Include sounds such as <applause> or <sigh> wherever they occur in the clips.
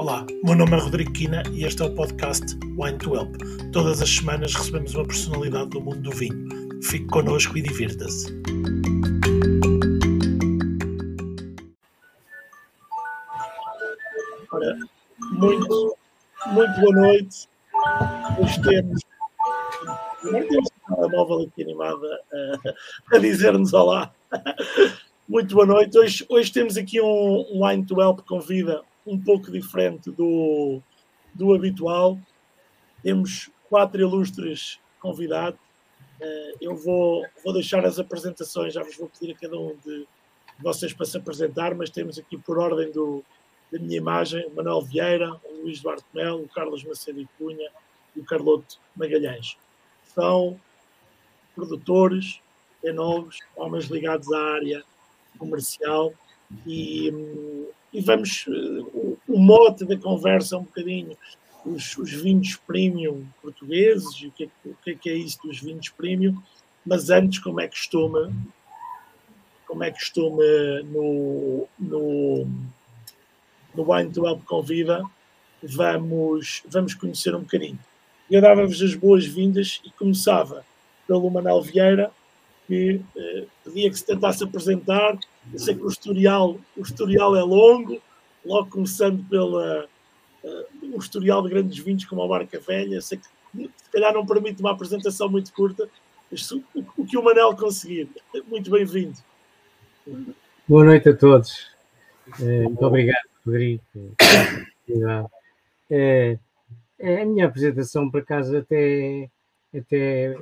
Olá, meu nome é Rodrigo Quina e este é o podcast Wine to Help. Todas as semanas recebemos uma personalidade do mundo do vinho. Fique connosco e divirta-se. Muito, muito boa noite. Hoje temos, temos uma telemóvel aqui animada uh, <laughs> a dizer-nos olá. <laughs> Muito boa noite. Hoje, hoje temos aqui um, um Wine to Help com vida um pouco diferente do, do habitual. Temos quatro ilustres convidados. Uh, eu vou, vou deixar as apresentações, já vos vou pedir a cada um de vocês para se apresentar, mas temos aqui por ordem do, da minha imagem o Manuel Vieira, o Luís Duarte Melo, o Carlos Macedo e Cunha e o Carloto Magalhães. São produtores, enólogos, homens ligados à área comercial e, e vamos, o, o, mote da conversa é um bocadinho os, os vinhos premium portugueses o que, é, o que, é, que é isso dos vinhos premium, mas antes como é que costuma como é que costuma no, no, no Wine to Help Convida vamos, vamos conhecer um bocadinho. Eu dava-vos as boas-vindas e começava pelo Manuel Vieira, que eh, pedia que se tentasse apresentar. Eu sei que o historial, o historial é longo, logo começando pela uh, um historial de grandes vinhos como a Barca Velha. Sei que se calhar não permite uma apresentação muito curta, mas o, o que o Manel conseguir. Muito bem-vindo. Boa noite a todos. Eh, muito obrigado, Rodrigo. É, a minha apresentação, por acaso, até, até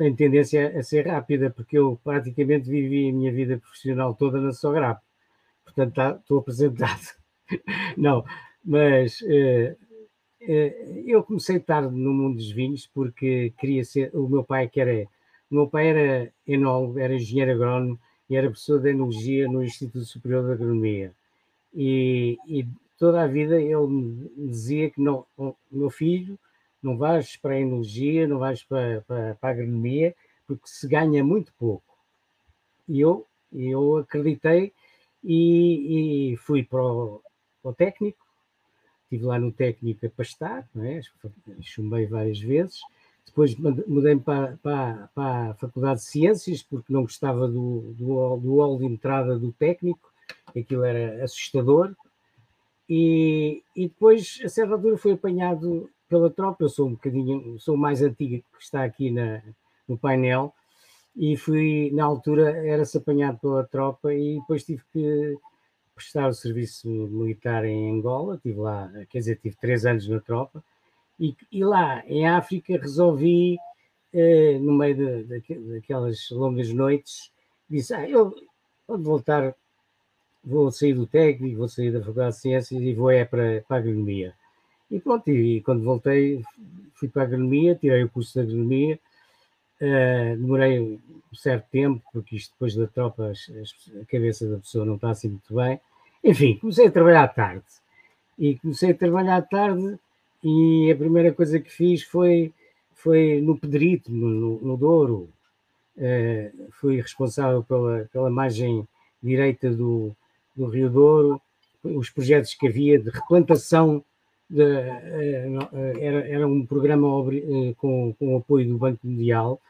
tem tendência a ser rápida, porque eu praticamente vivi a minha vida profissional toda na Sograp. Portanto, tá, estou apresentado. <laughs> Não, mas uh, uh, eu comecei tarde no mundo dos vinhos porque queria ser. O meu pai, que era. O meu pai era enólogo, era engenheiro agrónomo e era professor de enologia no Instituto Superior de Agronomia. E, e toda a vida ele me dizia que não, o meu filho não vais para a enologia, não vais para, para, para a agronomia, porque se ganha muito pouco. E eu, eu acreditei e, e fui para o, para o, técnico, estive lá no técnico a pastar, não é? chumbei várias vezes, depois mudei para, para, para, a Faculdade de Ciências, porque não gostava do, do, do hall de entrada do técnico, aquilo era assustador, e, e depois, a certa altura, fui apanhado pela tropa, eu sou um bocadinho, sou mais antiga que está aqui na, no painel, e fui, na altura, era-se apanhado pela tropa e depois tive que prestar o serviço militar em Angola, tive lá, quer dizer, tive três anos na tropa, e, e lá em África resolvi, eh, no meio de, de, daquelas longas noites, disse, ah, eu vou voltar, vou sair do técnico, vou sair da Faculdade de Ciências e vou é para, para a agronomia. E pronto, e quando voltei, fui para a agronomia, tirei o curso de agronomia, uh, demorei um certo tempo, porque isto depois da tropa, a cabeça da pessoa não está assim muito bem. Enfim, comecei a trabalhar tarde. E comecei a trabalhar tarde e a primeira coisa que fiz foi, foi no Pedrito, no, no Douro. Uh, fui responsável pela, pela margem direita do, do Rio Douro, os projetos que havia de replantação de, eh, eh, era, era um programa eh, com, com o apoio do Banco Mundial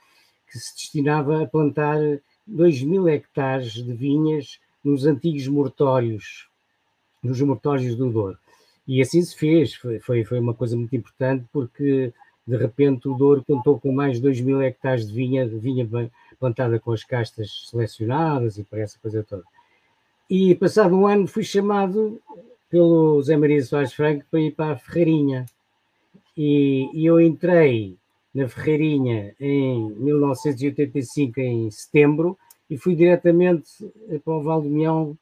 que se destinava a plantar 2 mil hectares de vinhas nos antigos mortórios, nos mortórios do Douro. E assim se fez, foi, foi, uma coisa muito importante porque de repente o Douro contou com mais de 2 mil hectares de vinha, de vinha plantada com as castas selecionadas e para essa coisa toda. E passado um ano fui chamado pelo Zé Maria Soares Franco para ir para a Ferreirinha. E, e, eu entrei na Ferreirinha em 1985, em setembro, e fui diretamente para o Val do Mião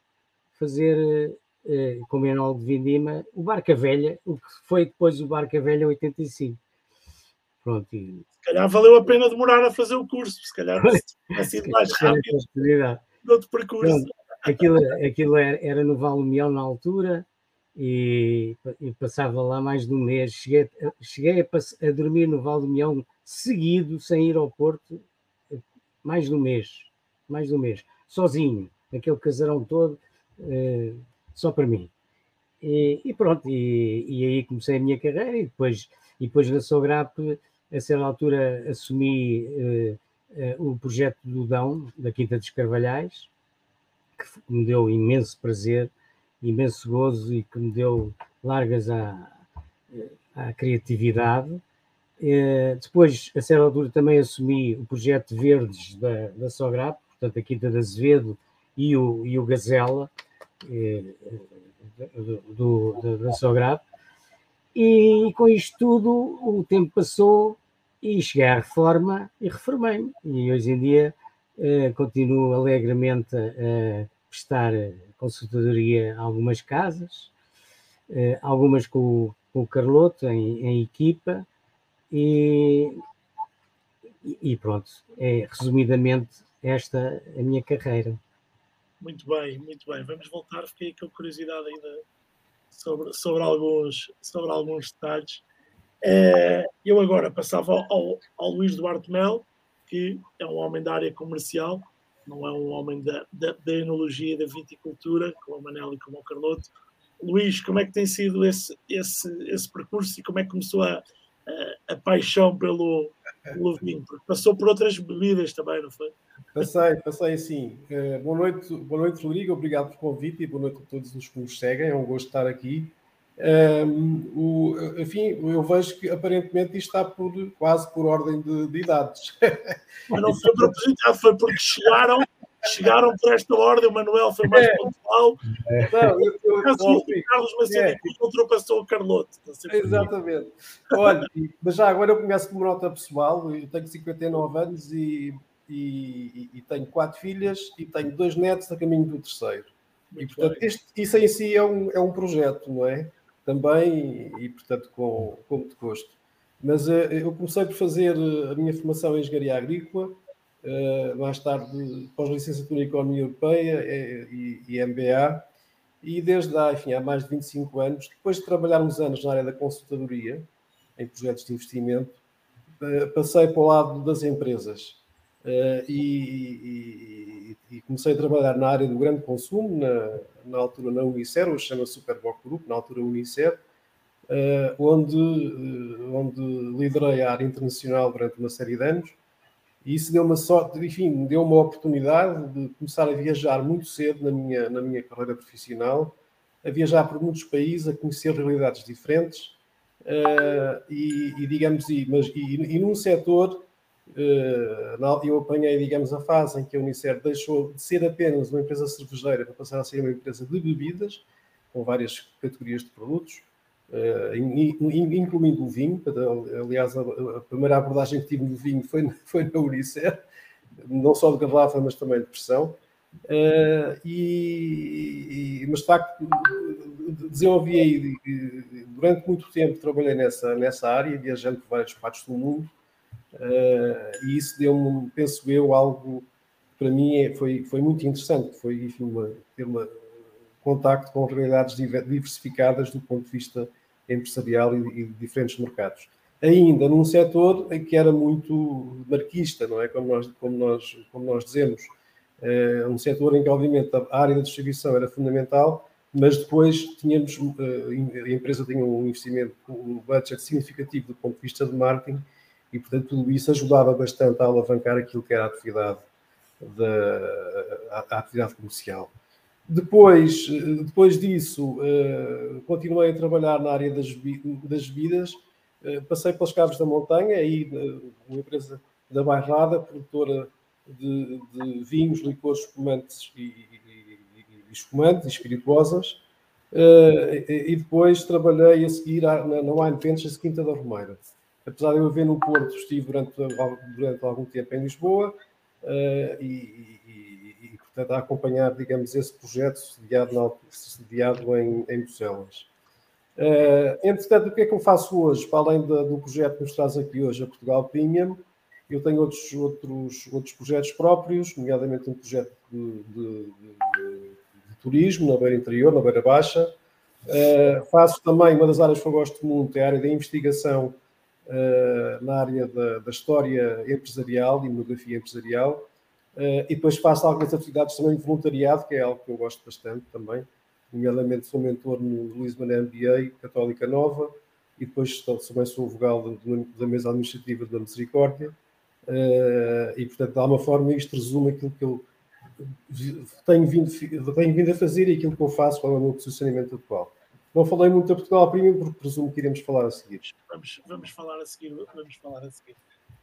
fazer, eh, como enólogo de Vindima, o Barca Velha, o que foi depois o Barca Velha 85. Pronto. E... Se calhar valeu a pena demorar a fazer o curso, se calhar tinha sido mais rápido no outro percurso. Pronto, aquilo, aquilo era, era no Val do Mião na altura, e, e, passava lá mais de um mês. Cheguei, cheguei a, a, dormir no Val do Mião seguido, sem ir ao Porto, mais de um mês, mais de um mês, sozinho, aquele casarão todo, uh, só para mim. E, e pronto, e, e, aí comecei a minha carreira e depois, e depois na Sograp, a certa altura assumi uh, uh, o projeto do Dão, da Quinta dos Carvalhais, que me deu imenso prazer, imenso gozo e que me deu largas à, à criatividade. Uh, depois, a certa altura, também assumi o projeto Verdes da, da Sograp, portanto, a Quinta de Azevedo e o, e o Gazela, do, do, da Sograp. E com isto tudo, o tempo passou e cheguei à reforma e reformei-me. E hoje em dia eh, continuo alegremente a, prestar consultoria a algumas casas, eh, algumas com, com, o Carloto em, em equipa, e, e, pronto, é resumidamente esta a minha carreira. Muito bem, muito bem. Vamos voltar, fiquei com curiosidade ainda sobre, sobre, alguns, sobre alguns detalhes. É, eu agora passava ao, ao Luís Duarte Mel, que é um homem da área comercial, não é um homem da, da, da enologia da viticultura, como o Manel e como o Carloto. Luís, como é que tem sido esse, esse, esse percurso e como é que começou a, a, a paixão pelo, pelo vinho? Porque passou por outras bebidas também, não foi? Passei, passei assim. Uh, boa, noite, boa noite, Rodrigo. Obrigado pelo convite e boa noite a todos os que nos seguem. É um gosto estar aqui. Um, o, enfim, eu vejo que aparentemente isto está por, quase por ordem de, de idades. <laughs> Mas não foi propositado, foi porque chegaram, chegaram por esta ordem. O Manuel foi mais é. pontual. É. Não, eu, eu, eu, o Carlos Macedo é. ultrapassou o Carloto. Exatamente. Olha, mas já agora eu começo como nota pessoal. Eu tenho 59 anos e e, e, tenho quatro filhas e tenho dois netos a caminho do terceiro. Muito e, portanto, este, isso em si é um, é um projeto, não é? Também, e, portanto, com, com muito gosto. Mas uh, eu comecei por fazer eh, a minha formação em engenharia agrícola, uh, mais tarde pós-licenciatura em Economia Europeia e, MBA, e desde há, enfim, há mais de 25 anos, depois de trabalhar uns anos na área da consultadoria, em projetos de investimento, passei para o lado das empresas e, e, e, comecei a trabalhar na área do grande consumo, na, na altura na Unicer, hoje chama Superboc Group, na altura Unicer, uh, onde, uh, onde liderei a área internacional durante uma série de anos. E isso deu uma sorte, enfim, deu uma oportunidade de começar a viajar muito cedo na minha, na minha carreira profissional, a viajar por muitos países, a conhecer realidades diferentes, e, e, digamos, e, mas, e, e num setor eh, eu apanhei, digamos, a fase em que a Unicer deixou de ser apenas uma empresa cervejeira para passar a ser uma empresa de bebidas, com várias categorias de produtos, eh, incluindo o vinho. Aliás, a primeira abordagem que tive no vinho foi, <laughs> foi na Unicer, não só de garrafa, mas também de pressão. Eh, e, mas de facto desenvolvi aí durante muito tempo trabalhei nessa, nessa área, viajando por várias partes do mundo e isso deu-me, penso eu, algo que para mim é, foi, foi muito interessante, foi enfim, uma, ter um contacto com realidades diversificadas do ponto de vista empresarial e de diferentes mercados. Ainda num setor em que era muito marquista, não é? Como nós, como nós, como nós dizemos, uh, um setor em que, obviamente, a área da distribuição era fundamental, mas depois tínhamos, uh, a empresa tinha um investimento, um budget significativo do ponto de vista de marketing, e, portanto, tudo isso ajudava bastante a alavancar aquilo que era a atividade, da, a, a atividade comercial. Depois, depois disso, uh, continuei a trabalhar na área das, das bebidas, uh, passei pelas Caves da Montanha, aí uma empresa da Bairrada, produtora de, de vinhos, licores, espumantes e, e, e espumantes e espirituosas, e depois trabalhei a seguir na, na Wine Ventures Quinta da Romeira apesar de eu viver no Porto, estive durante, durante algum tempo em Lisboa uh, e, e, e, portanto, a acompanhar, digamos, esse projeto sediado, sediado em, em Bruxelas. Uh, entretanto, o que é que eu faço hoje? Para além do projeto que nos traz aqui hoje a Portugal Premium, eu tenho outros, outros, outros projetos próprios, nomeadamente um projeto de, de, de, de turismo na beira interior, na beira baixa. Uh, faço também, uma das áreas que eu gosto muito é a área da investigação uh, na área da, da, história empresarial e monografia empresarial. Uh, e depois faço algumas atividades também de voluntariado, que é algo que eu gosto bastante também. nomeadamente sou mentor no Lisbon MBA Católica Nova e depois também sou vogal da mesa administrativa da Misericórdia uh, e, portanto, de alguma forma isto resume aquilo que eu tenho vindo, tenho vindo a fazer e aquilo que eu faço, qual é o meu posicionamento atual. Não falei muito da Portugal Premium, porque presumo que iremos falar a seguir. Vamos, vamos falar a seguir, vamos falar a seguir.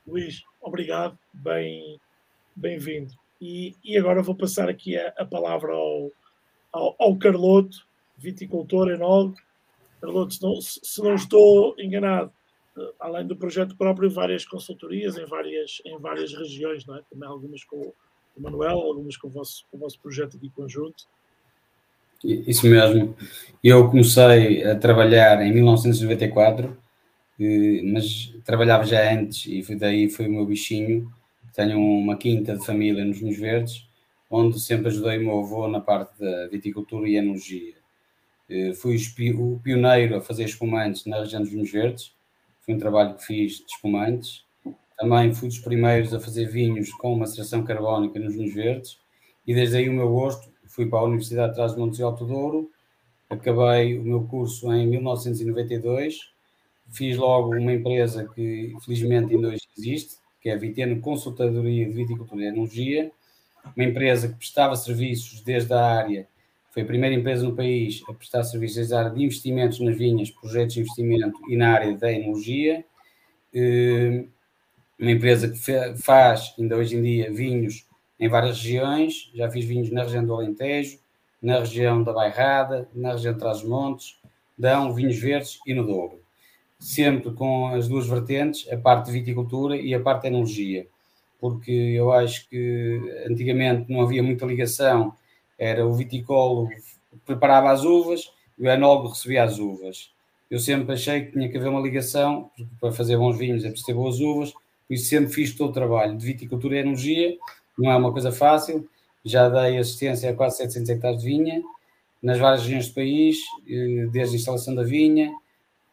Luís, obrigado, bem, bem-vindo. E, e agora vou passar aqui a, a palavra ao, ao, ao, Carloto, viticultor enólogo. Carloto, se não, se não estou enganado, eh, além do projeto próprio, várias consultorias em várias, em várias regiões, não é? também algumas com o Manuel, algumas com o vosso, com o vosso projeto de conjunto. Isso mesmo. Eu comecei a trabalhar em 1994, eh, mas trabalhava já antes e daí foi o meu bichinho. Tenho uma quinta de família nos Vinhos Verdes, onde sempre ajudei o meu avô na parte da viticultura e enologia. Eh, fui o pioneiro a fazer espumantes na região dos Vinhos Verdes. Foi um trabalho que fiz de espumantes. Também fui dos primeiros a fazer vinhos com maceração carbónica nos Vinhos Verdes. E desde aí o meu gosto fui para a Universidade de Trás-os-Montes e Alto Douro, acabei o meu curso em 1992, fiz logo uma empresa que felizmente ainda hoje existe, que é a Viteno Consultadoria de Viticultura e Enologia, uma empresa que prestava serviços desde a área, foi a primeira empresa no país a prestar serviços na área de investimentos nas vinhas, projetos de investimento e na área da enologia, eh, uma empresa que faz, ainda hoje em dia, vinhos em várias regiões. Já fiz vinhos na região do Alentejo, na região da Bairrada, na região de Trás-os-Montes, dão vinhos verdes e no Douro. Sempre com as duas vertentes, a parte de viticultura e a parte de enologia, porque eu acho que antigamente não havia muita ligação, era o viticólogo que preparava as uvas e o enólogo recebia as uvas. Eu sempre achei que tinha que haver uma ligação, porque para fazer bons vinhos é preciso ter boas uvas, isso sempre fiz todo o trabalho de viticultura e enologia não é uma coisa fácil. Já dei assistência a quase 700 hectares de vinha, nas várias regiões do país, eh, desde a instalação da vinha,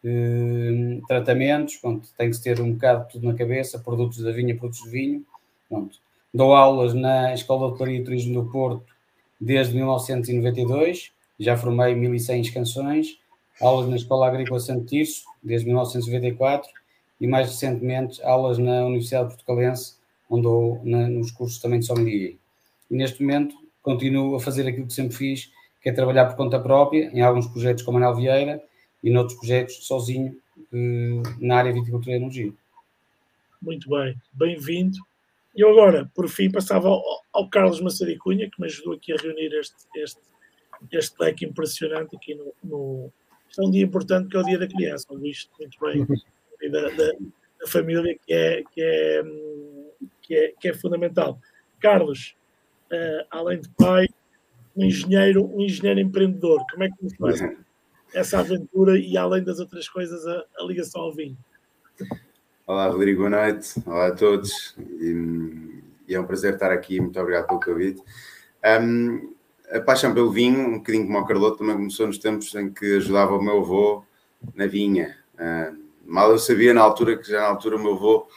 eh, tratamentos, pronto, tem que ter um bocado tudo na cabeça, produtos da vinha, produtos de vinho. Pronto. Dou aulas na Escola de Hotelaria e Turismo do Porto desde 1992, já formei 1100 canções, aulas na Escola Agrícola Santo Tirso desde 1994 e mais recentemente aulas na Universidade Portucalense onde eu, na, nos cursos também de sommelier. E neste momento continuo a fazer aquilo que sempre fiz, que é trabalhar por conta própria, em alguns projetos com Manuel Vieira e noutros projetos sozinho eh, na área de viticultura e energia. Muito bem, bem-vindo. E eu agora, por fim, passava ao, ao Carlos Massaricunha, que me ajudou aqui a reunir este, este, este leque impressionante aqui no, no... Este é um dia importante que é o Dia da Criança, visto muito bem, <laughs> da, da, da família, que é, que é hum, que é, que é fundamental. Carlos, uh, além de pai, um engenheiro, um engenheiro empreendedor, como é que começou <laughs> essa, essa aventura e, além das outras coisas, a, a, ligação ao vinho? Olá, Rodrigo, boa noite. Olá a todos. E, e é um prazer estar aqui. Muito obrigado pelo convite. Um, a paixão pelo vinho, um bocadinho como o Carloto, também começou nos tempos em que ajudava o meu avô na vinha. Mal eu sabia na altura que já na altura o meu avô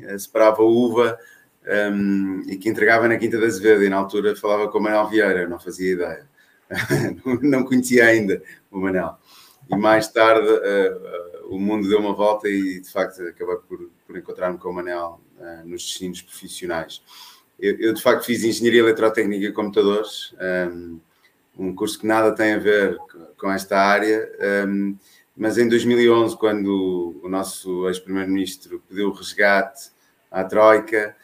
uh, separava uva um, e que entregava na Quinta da Azevedo e na altura falava com o Manuel Vieira, não fazia ideia. <laughs> não conhecia ainda o Manuel. E mais tarde uh, uh, o mundo deu uma volta e de facto acabei por, por encontrar-me com o Manel uh, nos destinos profissionais. Eu, eu, de facto fiz Engenharia Eletrotécnica e Computadores, um, um, curso que nada tem a ver com esta área, um, mas em 2011, quando o nosso ex-primeiro-ministro pediu o resgate à Troika,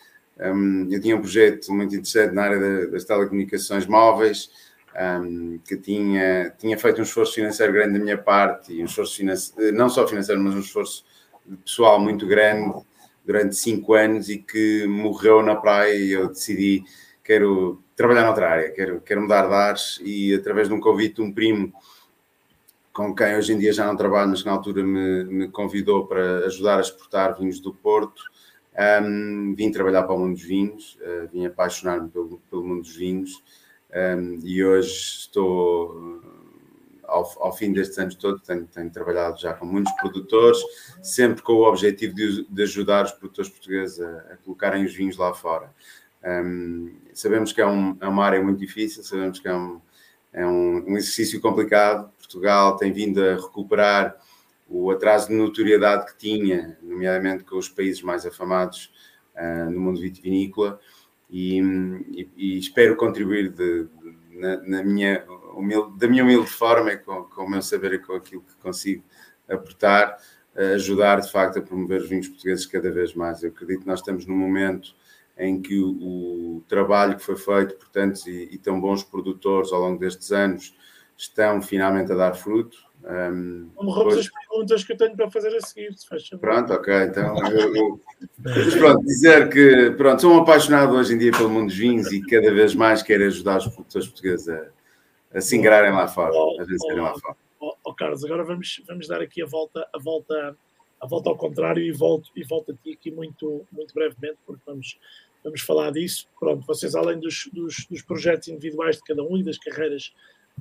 um, eu tinha um projeto muito interessante na área das telecomunicações móveis, um, que tinha, tinha feito um esforço financeiro grande da minha parte, e um esforço financeiro, não só financeiro, mas um esforço pessoal muito grande durante cinco anos e que morreu na praia e eu decidi quero trabalhar noutra área, quero, quero mudar de ares e através de um convite de um primo com quem hoje em dia já não trabalho, mas que na altura me, me convidou para ajudar a exportar vinhos do Porto, um, vim trabalhar para o mundo dos vinhos, uh, vim apaixonar-me pelo, pelo, mundo dos vinhos um, e hoje estou, ao, ao, fim destes anos todos, tenho, tenho, trabalhado já com muitos produtores, sempre com o objetivo de, de ajudar os produtores portugueses a, a, colocarem os vinhos lá fora. Um, sabemos que é, um, é, uma área muito difícil, sabemos que é, um, é um, um exercício complicado. Portugal tem vindo a recuperar o atraso de notoriedade que tinha, nomeadamente com os países mais afamados uh, no mundo vitivinícola, e, e, e espero contribuir de, de, na, na, minha humilde, da minha humilde forma, com, com o meu saber e com aquilo que consigo aportar, ajudar de facto a promover os vinhos portugueses cada vez mais. Eu acredito que nós estamos num momento em que o, o trabalho que foi feito por tantos e, e tão bons produtores ao longo destes anos estão finalmente a dar fruto um, Vamos depois... as perguntas que eu tenho para fazer a seguir, se faz Pronto, ok, então eu, <laughs> eu... Mas pronto, dizer que pronto, sou um apaixonado hoje em dia pelo mundo dos vinhos e cada vez mais quero ajudar os produtores portugueses a, a se ingrarem lá fora, oh, a vencerem oh, lá fora. Oh, oh, Carlos, agora vamos, vamos dar aqui a volta, a volta, a volta ao contrário e volto, e volto a ti aqui muito, muito brevemente, porque vamos, vamos falar disso. Pronto, vocês além dos, dos, dos projetos individuais de cada um e das carreiras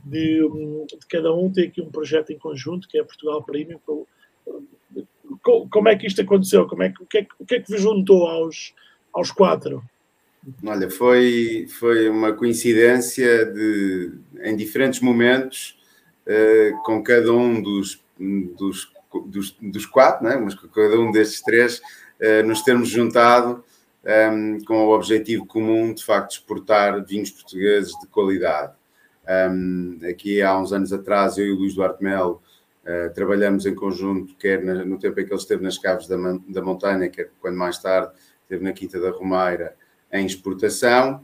de, de, cada um ter aqui um projeto em conjunto, que é Portugal Premium. Como é que isto aconteceu? Como é que, o, que é, o que é que vos juntou aos, aos quatro? Olha, foi, foi uma coincidência de, em diferentes momentos, uh, com cada um dos, dos, dos, dos quatro, né? mas com cada um destes três, uh, nos termos juntado um, ehm, com o objetivo comum, de facto, de exportar vinhos portugueses de qualidade. Um, aqui há uns anos atrás, eu e o Luís Duarte Melo uh, trabalhamos em conjunto, quer na, no tempo em que ele esteve nas Caves da, da Montanha, quer quando mais tarde esteve na Quinta da Romeira, em exportação.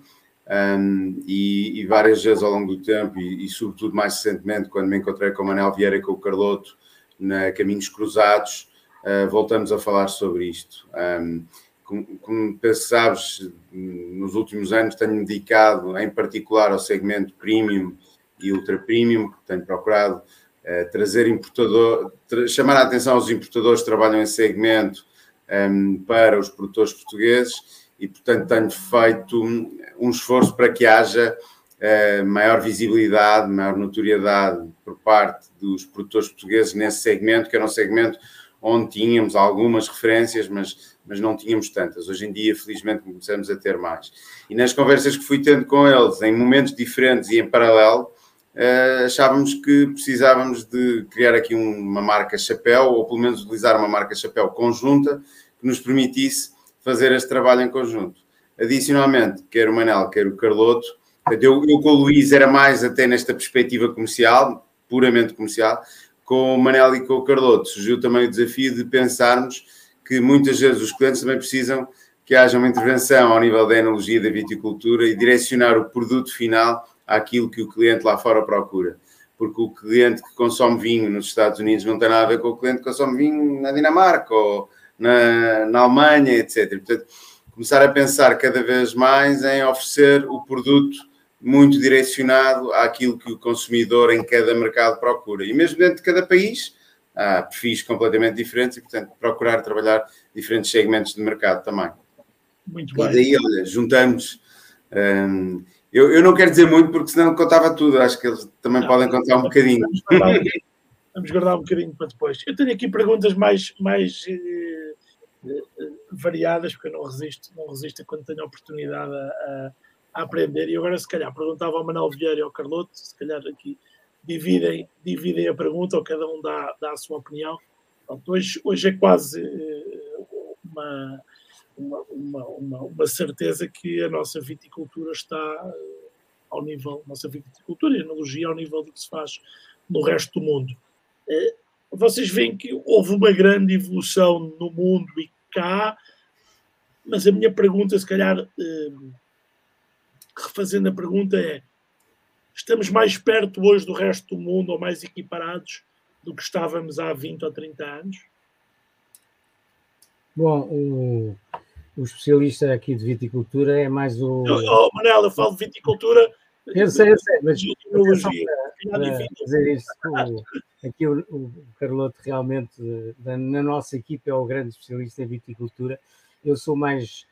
Um, e, e, várias vezes ao longo do tempo, e, e, sobretudo mais recentemente, quando me encontrei com o Manel Vieira e com o Carloto na Caminhos Cruzados, uh, voltamos a falar sobre isto. Um, como, como sabes, nos últimos anos tenho-me dedicado em particular ao segmento premium e ultra premium, tenho procurado uh, trazer importador, tra chamar a atenção aos importadores que trabalham em segmento um, ehm, para os produtores portugueses e, portanto, tenho feito um, um esforço para que haja uh, maior visibilidade, maior notoriedade por parte dos produtores portugueses nesse segmento, que era um segmento onde tínhamos algumas referências, mas mas não tínhamos tantas. Hoje em dia, felizmente, começamos a ter mais. E nas conversas que fui tendo com eles, em momentos diferentes e em paralelo, uh, achávamos que precisávamos de criar aqui uma marca chapéu, ou pelo menos utilizar uma marca chapéu conjunta, que nos permitisse fazer este trabalho em conjunto. Adicionalmente, quer o Manel, quer o Carloto, eu, eu com o Luís era mais até nesta perspectiva comercial, puramente comercial, com o Manel e com o Carloto surgiu também o desafio de pensarmos que muitas vezes os clientes também precisam que haja uma intervenção ao nível da enologia da viticultura e direcionar o produto final àquilo que o cliente lá fora procura. Porque o cliente que consome vinho nos Estados Unidos não tem nada a ver com o cliente que consome vinho na Dinamarca ou na, na Alemanha, etc. Portanto, começar a pensar cada vez mais em oferecer o produto muito direcionado àquilo que o consumidor em cada mercado procura. E mesmo dentro de cada país, há perfis completamente diferentes e, portanto, procurar trabalhar diferentes segmentos de mercado também. Muito bem. E daí, olha, juntamos. Hum, eu, eu não quero dizer muito porque senão contava tudo, acho que eles também não, podem contar um bocadinho. Vamos guardar, vamos guardar, um bocadinho para depois. Eu tenho aqui perguntas mais, mais eh, eh, variadas, porque eu não resisto, não resisto quando tenho a oportunidade a, a, a, aprender. E agora, se calhar, perguntava ao Manuel Vieira e ao Carloto, se calhar aqui dividem, dividem a pergunta ou cada um dá, dá a sua opinião. Pronto, hoje, hoje é quase eh, uma, uma, uma, uma, certeza que a nossa viticultura está eh, ao nível, nossa viticultura e analogia ao nível do que se faz no resto do mundo. Eh, vocês veem que houve uma grande evolução no mundo e cá, mas a minha pergunta, se calhar, refazendo a pergunta, é estamos mais perto hoje do resto do mundo ou mais equiparados do que estávamos há 20 ou 30 anos? Bom, o, o especialista aqui de viticultura é mais o. Oh, Manel, eu falo de viticultura. Eu sei, eu sei, mas. Para dizer isto, o, aqui o, o Carloto realmente, na nossa equipe, é o grande especialista em viticultura. Eu sou mais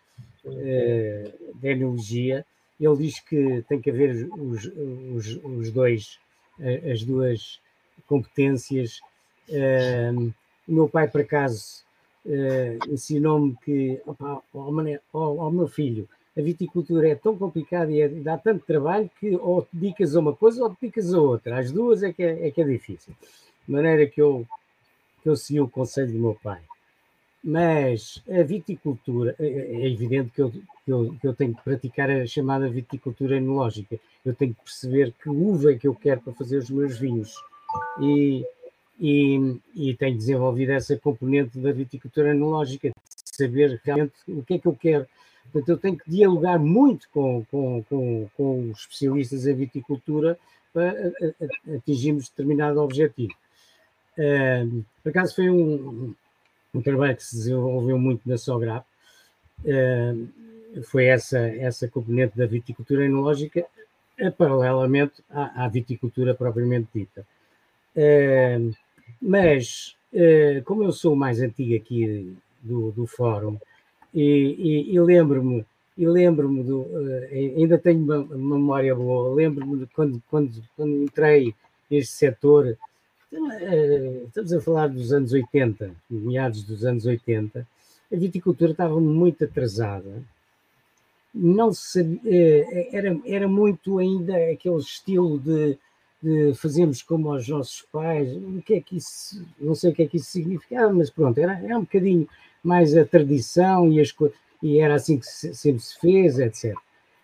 eh, de enologia ele diz que tem que haver os, os, os dois, eh, as duas competências. o meu pai, por acaso, uh, ensinou-me que opa, meu filho a viticultura é tão complicada e é, dá tanto trabalho que ou te dedicas a uma coisa ou te dedicas a outra. As duas é que é, é, que é difícil. De maneira que eu, que eu segui o conselho do meu pai. Mas a viticultura, é, é, é evidente que eu, que, eu, que eu tenho que praticar a chamada viticultura enológica. Eu tenho que perceber que uva é que eu quero para fazer os meus vinhos. E, e, e tenho desenvolvido essa componente da viticultura enológica, de saber realmente o que é que eu quero Portanto, eu tenho que dialogar muito com, com, com, com os especialistas em viticultura para atingirmos determinado objetivo. Uh, por acaso foi um, um, trabalho que se desenvolveu muito na Sograp, uh, foi essa, essa componente da viticultura enológica, uh, paralelamente à, à, viticultura propriamente dita. mas, como eu sou mais antigo aqui do, do fórum, e, e, e lembro-me, e lembro-me do, uh, ainda tenho uma, uma memória boa, lembro-me quando, quando, quando entrei neste setor, uh, estamos a falar dos anos 80, meados dos anos 80, a viticultura estava muito atrasada, não uh, era, era muito ainda aquele estilo de, de fazermos como aos nossos pais, o que é que isso, não sei o que é que isso significava, mas pronto, era, era um bocadinho mais a tradição e, as, e era assim que se, sempre se fez, etc.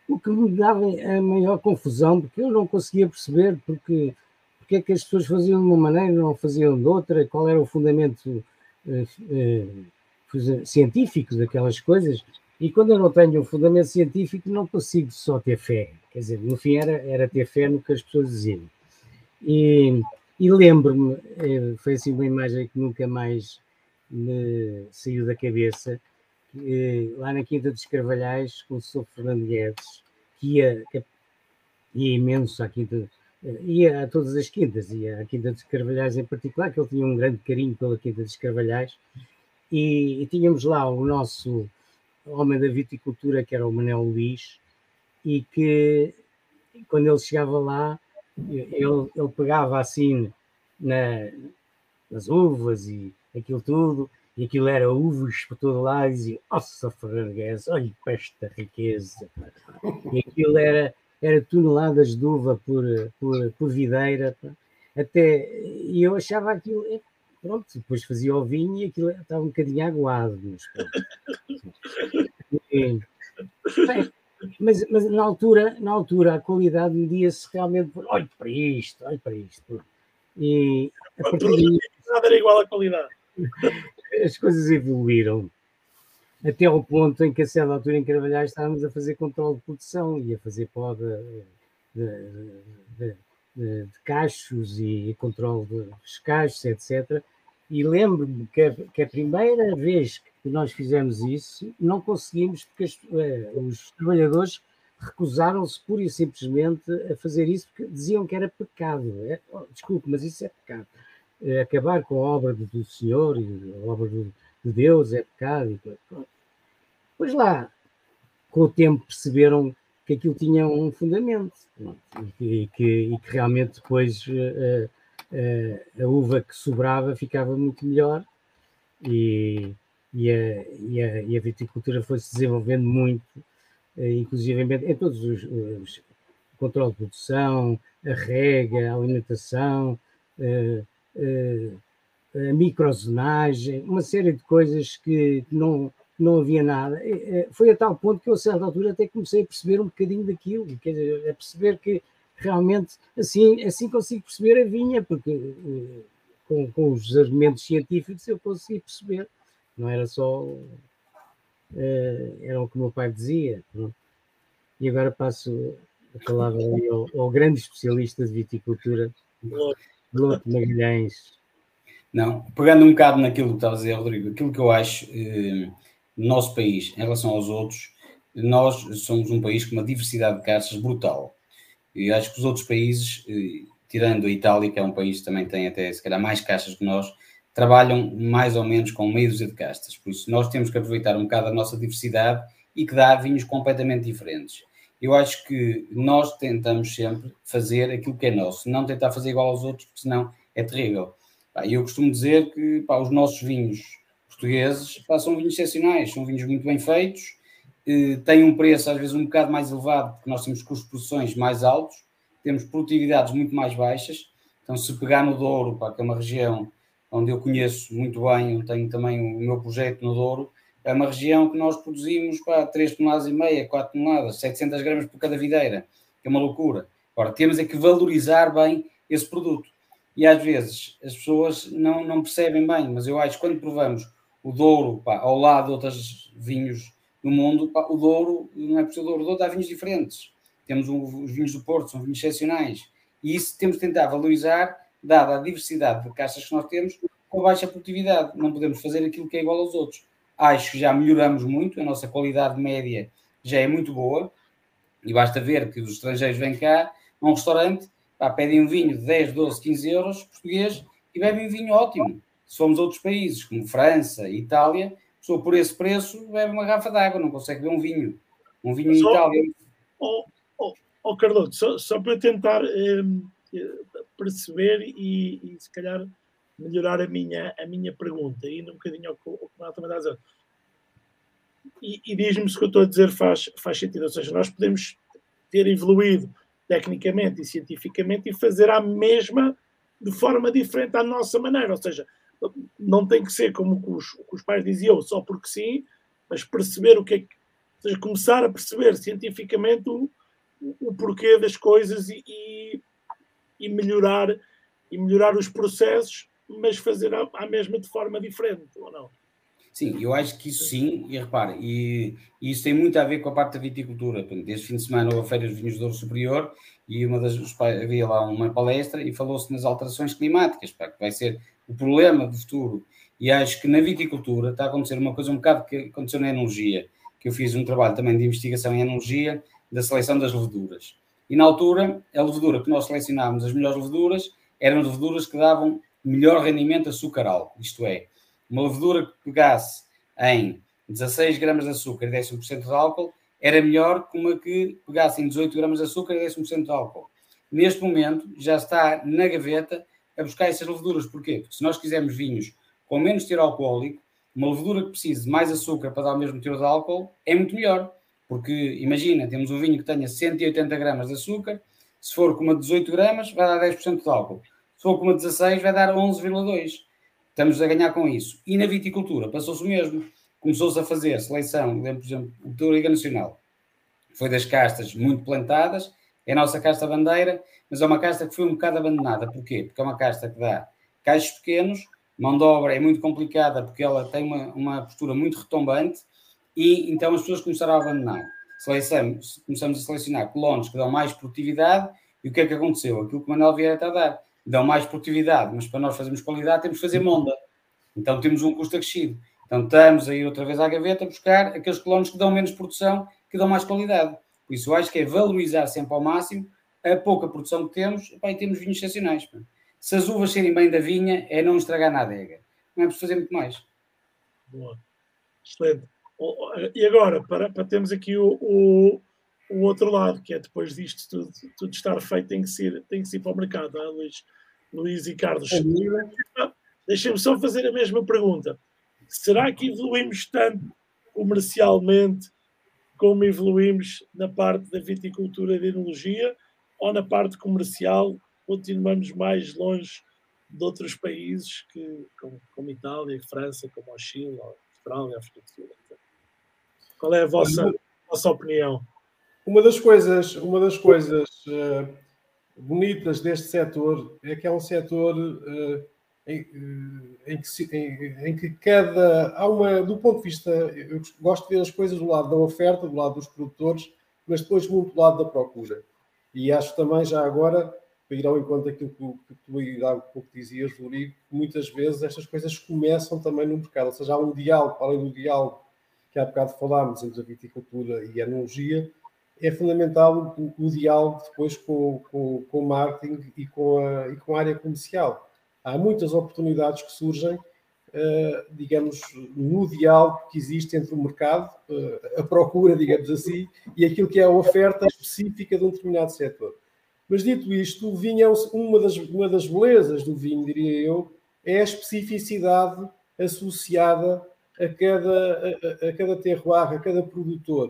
O que me dava a maior confusão, porque eu não conseguia perceber porque, porque é que as pessoas faziam de uma maneira não faziam de outra, qual era o fundamento eh, eh, científico daquelas coisas. E quando eu não tenho um fundamento científico, não consigo só ter fé. Quer dizer, no fim era, era ter fé no que as pessoas diziam. E, e lembro-me, eh, foi assim uma imagem que nunca mais me saiu da cabeça, que, lá na Quinta dos Carvalhais, Sr. Fernando Guedes, que ia, que ia imenso à Quinta, ia a todas as quintas, ia à Quinta dos Carvalhais em particular, que ele tinha um grande carinho pela Quinta dos Carvalhais, e, e tínhamos lá o nosso homem da viticultura, que era o Manel Luís, e que quando ele chegava lá, ele, ele pegava assim na, nas uvas e aquilo tudo, e aquilo era uvas por todo lado, e dizia, nossa Ferraguese, olha para esta riqueza. E aquilo era, era toneladas de uva por, por, por videira, até, e eu achava aquilo, pronto, depois fazia o vinho e aquilo estava um bocadinho aguado, mas e, bem, mas, mas na altura, na altura a qualidade media-se realmente por olha para isto, olha para isto. E a partir daí, nada era igual à qualidade. <laughs> as coisas evoluíram. Até ao ponto em que, a certa altura, em Carvalhais, estávamos a fazer controle de produção e a fazer poda de, de, de, de cachos e controle dos cachos, etc. E lembro-me que, que a primeira vez que nós fizemos isso, não conseguimos, porque as, eh, os trabalhadores recusaram-se pura e simplesmente a fazer isso, porque diziam que era pecado. É, oh, desculpe, mas isso é pecado. É acabar com a obra do Senhor e a obra de Deus é pecado. Pois lá, com o tempo perceberam que aquilo tinha um fundamento e que, e que realmente depois a, eh, a, uva que sobrava ficava muito melhor e, e, a, e, a, e a viticultura foi-se desenvolvendo muito, eh, inclusive em todos os, os controle de produção, a rega, a alimentação, uh, a microzonagem, uma série de coisas que não, não havia nada. Foi a tal ponto que eu, a certa altura, até comecei a perceber um bocadinho daquilo, quer dizer, a perceber que realmente assim, assim consigo perceber a vinha, porque uh, com, com os argumentos científicos eu consegui perceber, não era só. Uh, era o que o meu pai dizia. Não? E agora passo a palavra ao, ao grande especialista de viticultura, Loto Magalhães. Não, pegando um bocado naquilo que estava a dizer, Rodrigo, aquilo que eu acho eh, no nosso país, em relação aos outros, nós somos um país com uma diversidade de castas brutal. E acho que os outros países, eh, tirando a Itália, que é um país que também tem até se calhar mais castas que nós, trabalham mais ou menos com meio dúzia de castas. Por isso, nós temos que aproveitar um bocado a nossa diversidade e que dá vinhos completamente diferentes eu acho que nós tentamos sempre fazer aquilo que é nosso, não tentar fazer igual aos outros, porque senão é terrível. E eu costumo dizer que pá, os nossos vinhos portugueses pá, são vinhos excepcionais, são vinhos muito bem feitos eh, tem um preço às vezes um bocado mais elevado, porque nós temos custos de produções mais altos, temos produtividades muito mais baixas. Então, se pegar no Douro, pá, que é uma região onde eu conheço muito bem, eu tenho também o meu projeto no Douro, é uma região que nós produzimos pá, 3 toneladas e meia, 4 toneladas, 700 gramas por cada videira, que é uma loucura. Agora, temos é que valorizar bem esse produto. E às vezes as pessoas não, não percebem bem, mas eu acho que quando provamos o Douro pá, ao lado de outros vinhos do mundo, pá, o Douro, não é preciso o Douro, o Douro dá vinhos diferentes. Temos um, os vinhos do Porto, são vinhos excepcionais. E isso temos de tentar valorizar, dada a diversidade de caixas que nós temos, com baixa produtividade. Não podemos fazer aquilo que é igual aos outros. Acho que já melhoramos muito, a nossa qualidade média já é muito boa, e basta ver que os estrangeiros vêm cá a um restaurante, pá, pedem um vinho de 10, 12, 15 euros português e bebem um vinho ótimo. Se formos a outros países, como França Itália, pessoa por esse preço bebe uma garrafa de água, não consegue beber um vinho. Um vinho só, em Itália. Oh, oh, oh Carlota, só, só para tentar eh, perceber e, e, se calhar melhorar a minha, a minha pergunta, indo um bocadinho ao que o Renato também está a dizer. E, e diz-me se o que eu estou a dizer faz, faz sentido, ou seja, nós podemos ter evoluído tecnicamente e cientificamente e fazer a mesma de forma diferente à nossa maneira, ou seja, não tem que ser como os, os pais diziam, só porque sim, mas perceber o que é que. Ou seja, começar a perceber cientificamente o, o porquê das coisas e, e, e, melhorar, e melhorar os processos, mas fazer a, a mesma de forma diferente, ou não? Sim, eu acho que isso sim, e repare, e, e, isso tem muito a ver com a parte da viticultura. Este fim de semana houve a Feira dos Vinhos do Douro Superior e uma das, havia lá uma palestra e falou-se nas alterações climáticas, pá, que vai ser o problema do futuro. E acho que na viticultura está a acontecer uma coisa um bocado que aconteceu na enologia, que eu fiz um trabalho também de investigação em enologia da seleção das leveduras. E na altura, a levedura que nós selecionámos, as melhores leveduras, eram leveduras que davam melhor rendimento açúcar isto é, uma levedura que pegasse em 16 gramas de açúcar e 10% de álcool, era melhor que uma que pegasse em 18 gramas de açúcar e 10% de álcool. Neste momento, já está na gaveta a buscar essas leveduras. Porquê? Porque se nós quisermos vinhos com menos teor alcoólico, uma levedura que precise de mais açúcar para dar o mesmo teor de álcool é muito melhor. Porque imagina, temos um vinho que tenha 180 gramas de açúcar, se for com uma 18 gramas, vai dar 10% de álcool. Se for com uma 16, vai dar 11,2. Estamos a ganhar com isso. E na viticultura passou-se o mesmo. Começou-se a fazer seleção, por exemplo, o Toriga Nacional. Foi das castas muito plantadas, é a nossa casta bandeira, mas é uma casta que foi um bocado abandonada. Porquê? Porque é uma casta que dá caixos pequenos, mão de obra é muito complicada porque ela tem uma, uma postura muito retombante e então as pessoas começaram a abandonar. Selecionamos, começamos a selecionar colonos que dão mais produtividade e o que é que aconteceu? Aquilo que o Manuel Vieira está a dar. Dão mais produtividade, mas para nós fazermos qualidade temos que fazer monda. Então temos um custo acrescido. Então estamos a ir outra vez à gaveta buscar aqueles colonos que dão menos produção, que dão mais qualidade. Por isso eu acho que é valorizar sempre ao máximo a pouca produção que temos pá, e temos vinhos excepcionais. Pá. Se as uvas serem bem da vinha, é não estragar na adega. Não é preciso fazer muito mais. Boa. Excelente. E agora, para, para termos aqui o, o, o, outro lado, que é depois disto tudo, tudo estar feito, tem que, ser, tem que ser para o mercado, não é, Luís, Luís e Carlos. Deixem-me só fazer a mesma pergunta. Será que evoluímos tanto comercialmente como evoluímos na parte da viticultura e da enologia? ou na parte comercial continuamos mais longe de outros países que, como, como Itália, França, como a Chile, a Austrália, a África do Sul. Qual é a vossa, a vossa opinião? Uma das coisas, uma das coisas uh, bonitas deste setor é que é um setor uh, em, em, que, em, em, que cada há uma do ponto de vista eu gosto de ver as coisas do lado da oferta, do lado dos produtores, mas depois muito do lado da procura. E acho também, já agora, para ir ao encontro daquilo que, que tu há pouco dizias, Rodrigo, que muitas vezes estas coisas começam também no mercado, ou seja, há um diálogo, além do diálogo que há bocado falámos entre a viticultura e a enologia, é fundamental o, o diálogo depois com, com, com o marketing e com, a, e com a área comercial. Há muitas oportunidades que surgem Uh, digamos, no diálogo que existe entre o mercado, uh, a procura, digamos assim, e aquilo que é a oferta específica de um determinado setor. Mas dito isto, o vinho é uma das, uma das belezas do vinho, diria eu, é a especificidade associada a cada, a, a cada terroir, a cada produtor.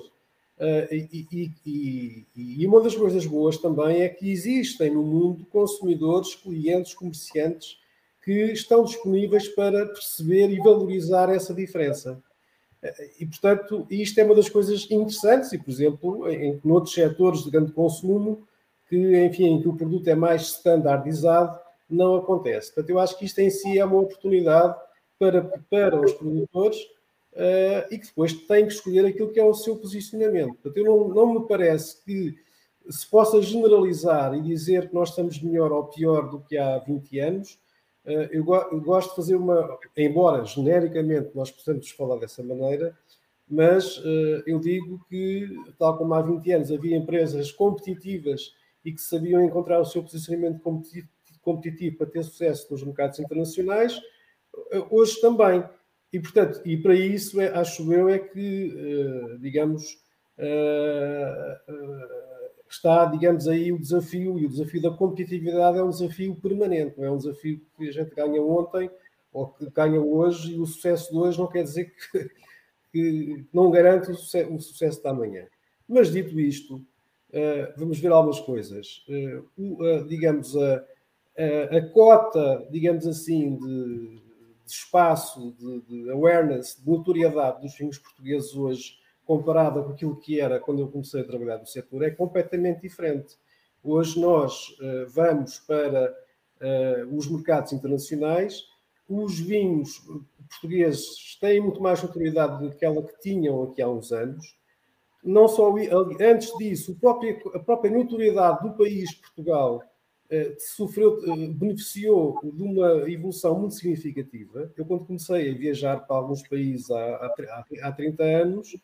Uh, e, e, e, e, uma das coisas boas também é que existem no mundo consumidores, clientes, comerciantes que estão disponíveis para perceber e valorizar essa diferença. E, portanto, isto é uma das coisas interessantes, e, por exemplo, em, em outros setores de grande consumo, que, enfim, em que o produto é mais standardizado, não acontece. Portanto, eu acho que isto em si é uma oportunidade para, para os produtores uh, e que depois têm que escolher aquilo que é o seu posicionamento. Portanto, eu não, não me parece que se possa generalizar e dizer que nós estamos melhor ou pior do que há 20 anos, eu, gosto de fazer uma, embora genericamente nós possamos falar dessa maneira, mas uh, eu digo que, tal como há 20 anos havia empresas competitivas e que sabiam encontrar o seu posicionamento competitivo, para ter sucesso nos mercados internacionais, uh, hoje também. E, portanto, e para isso, é, acho eu, é que, digamos, está, digamos, aí o desafio, e o desafio da competitividade é um desafio permanente, não é um desafio que a gente ganha ontem ou que ganha hoje, e o sucesso de hoje não quer dizer que, <laughs> que não garante o sucesso, o sucesso da manhã. Mas dito isto, uh, vamos ver algumas coisas. Uh, digamos, a, a, a, cota, digamos assim, de, de espaço, de, de, awareness, de notoriedade dos filmes portugueses hoje comparada com aquilo que era quando eu comecei a trabalhar no setor, é completamente diferente. Hoje nós uh, vamos para uh, os mercados internacionais, os vinhos portugueses têm muito mais notoriedade do que aquela que tinham aqui há uns anos. Não só antes disso, a própria, a própria notoriedade do país Portugal uh, sofreu, beneficiou de uma evolução muito significativa. Eu, quando comecei a viajar para alguns países há, há, há 30 anos,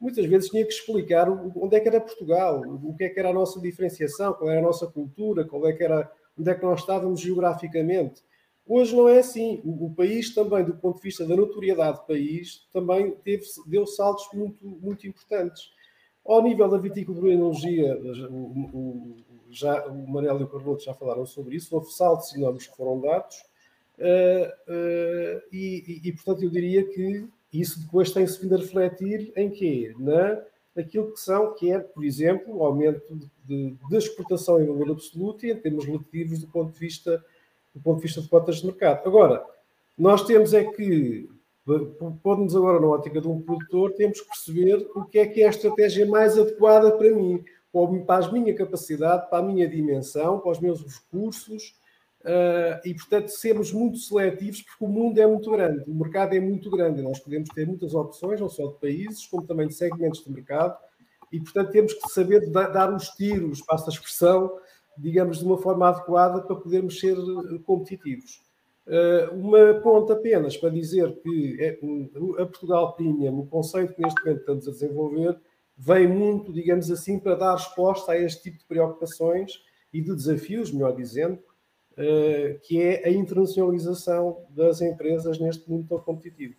muitas vezes tinha que explicar onde é que era Portugal, o que é que era a nossa diferenciação, qual era a nossa cultura, qual é que era, onde é que nós estávamos geograficamente. Hoje não é assim. O, país também, do ponto de vista da notoriedade do país, também teve, deu saltos muito, muito importantes. Ao nível da viticultura e enologia, o, o, já, o Manel e o Carloto já falaram sobre isso, houve saltos enormes que foram dados, uh, uh, e, e, e, portanto eu diria que isso depois tem-se vindo a refletir em quê? Na, naquilo que são, que é, por exemplo, o aumento de exportação em valor absoluto e em termos relativos do ponto de vista do ponto de vista de cotas de mercado. Agora, nós temos é que, pondo-nos agora na ótica de um produtor, temos que perceber o que é que é a estratégia mais adequada para mim, para a minha capacidade, para a minha dimensão, para os meus recursos, Uh, e, portanto, sermos muito seletivos, porque o mundo é muito grande, o mercado é muito grande, nós podemos ter muitas opções, não só de países, como também de segmentos de mercado, e, portanto, temos que saber dar os tiros, passa a expressão, digamos, de uma forma adequada para podermos ser eh, competitivos. Uh, uma ponta apenas para dizer que é, a Portugal Premium, o conceito que neste momento estamos a desenvolver, vem muito, digamos assim, para dar resposta a este tipo de preocupações e de desafios, melhor dizendo, que é a internacionalização das empresas neste mundo tão competitivo.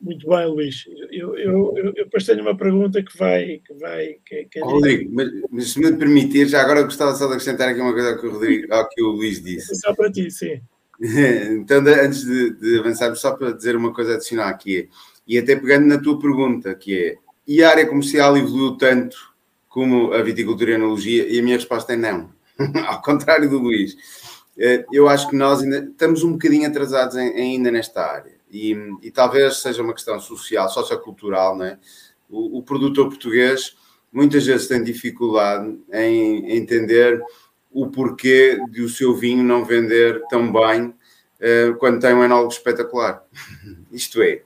Muito bem, Luís. Eu, eu, eu, eu depois tenho uma pergunta que vai. Que vai que, que é Rodrigo, mas, mas, se me permitir, já agora gostava só de acrescentar aqui uma coisa ao que o, Rodrigo, ao que o Luís disse. Só para ti, sim. <laughs> então, antes de, de avançarmos, só para dizer uma coisa adicional aqui, e até pegando na tua pergunta, que é: e a área comercial evoluiu tanto como a viticultura e a enologia? E a minha resposta é não. <laughs> ao contrário do Luís, eh, eu acho que nós ainda estamos um bocadinho atrasados ainda nesta área. E, e talvez seja uma questão social, sociocultural, não é? O, o, produtor português muitas vezes tem dificuldade em entender o porquê de o seu vinho não vender tão bem uh, quando tem um enólogo espetacular. <laughs> Isto é,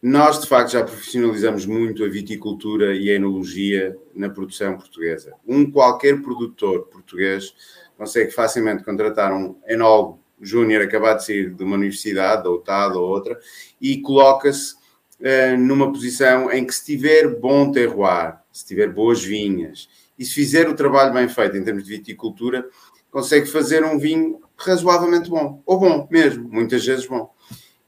nós, de facto, já profissionalizamos muito a viticultura e a enologia na produção portuguesa. Um qualquer produtor português consegue facilmente contratar um enólogo júnior acabado de sair de uma universidade, ou TAD ou outra, e coloca-se uh, numa posição em que se tiver bom terroir, se tiver boas vinhas, e se fizer o trabalho bem feito em termos de viticultura, consegue fazer um vinho razoavelmente bom, ou bom mesmo, muitas vezes bom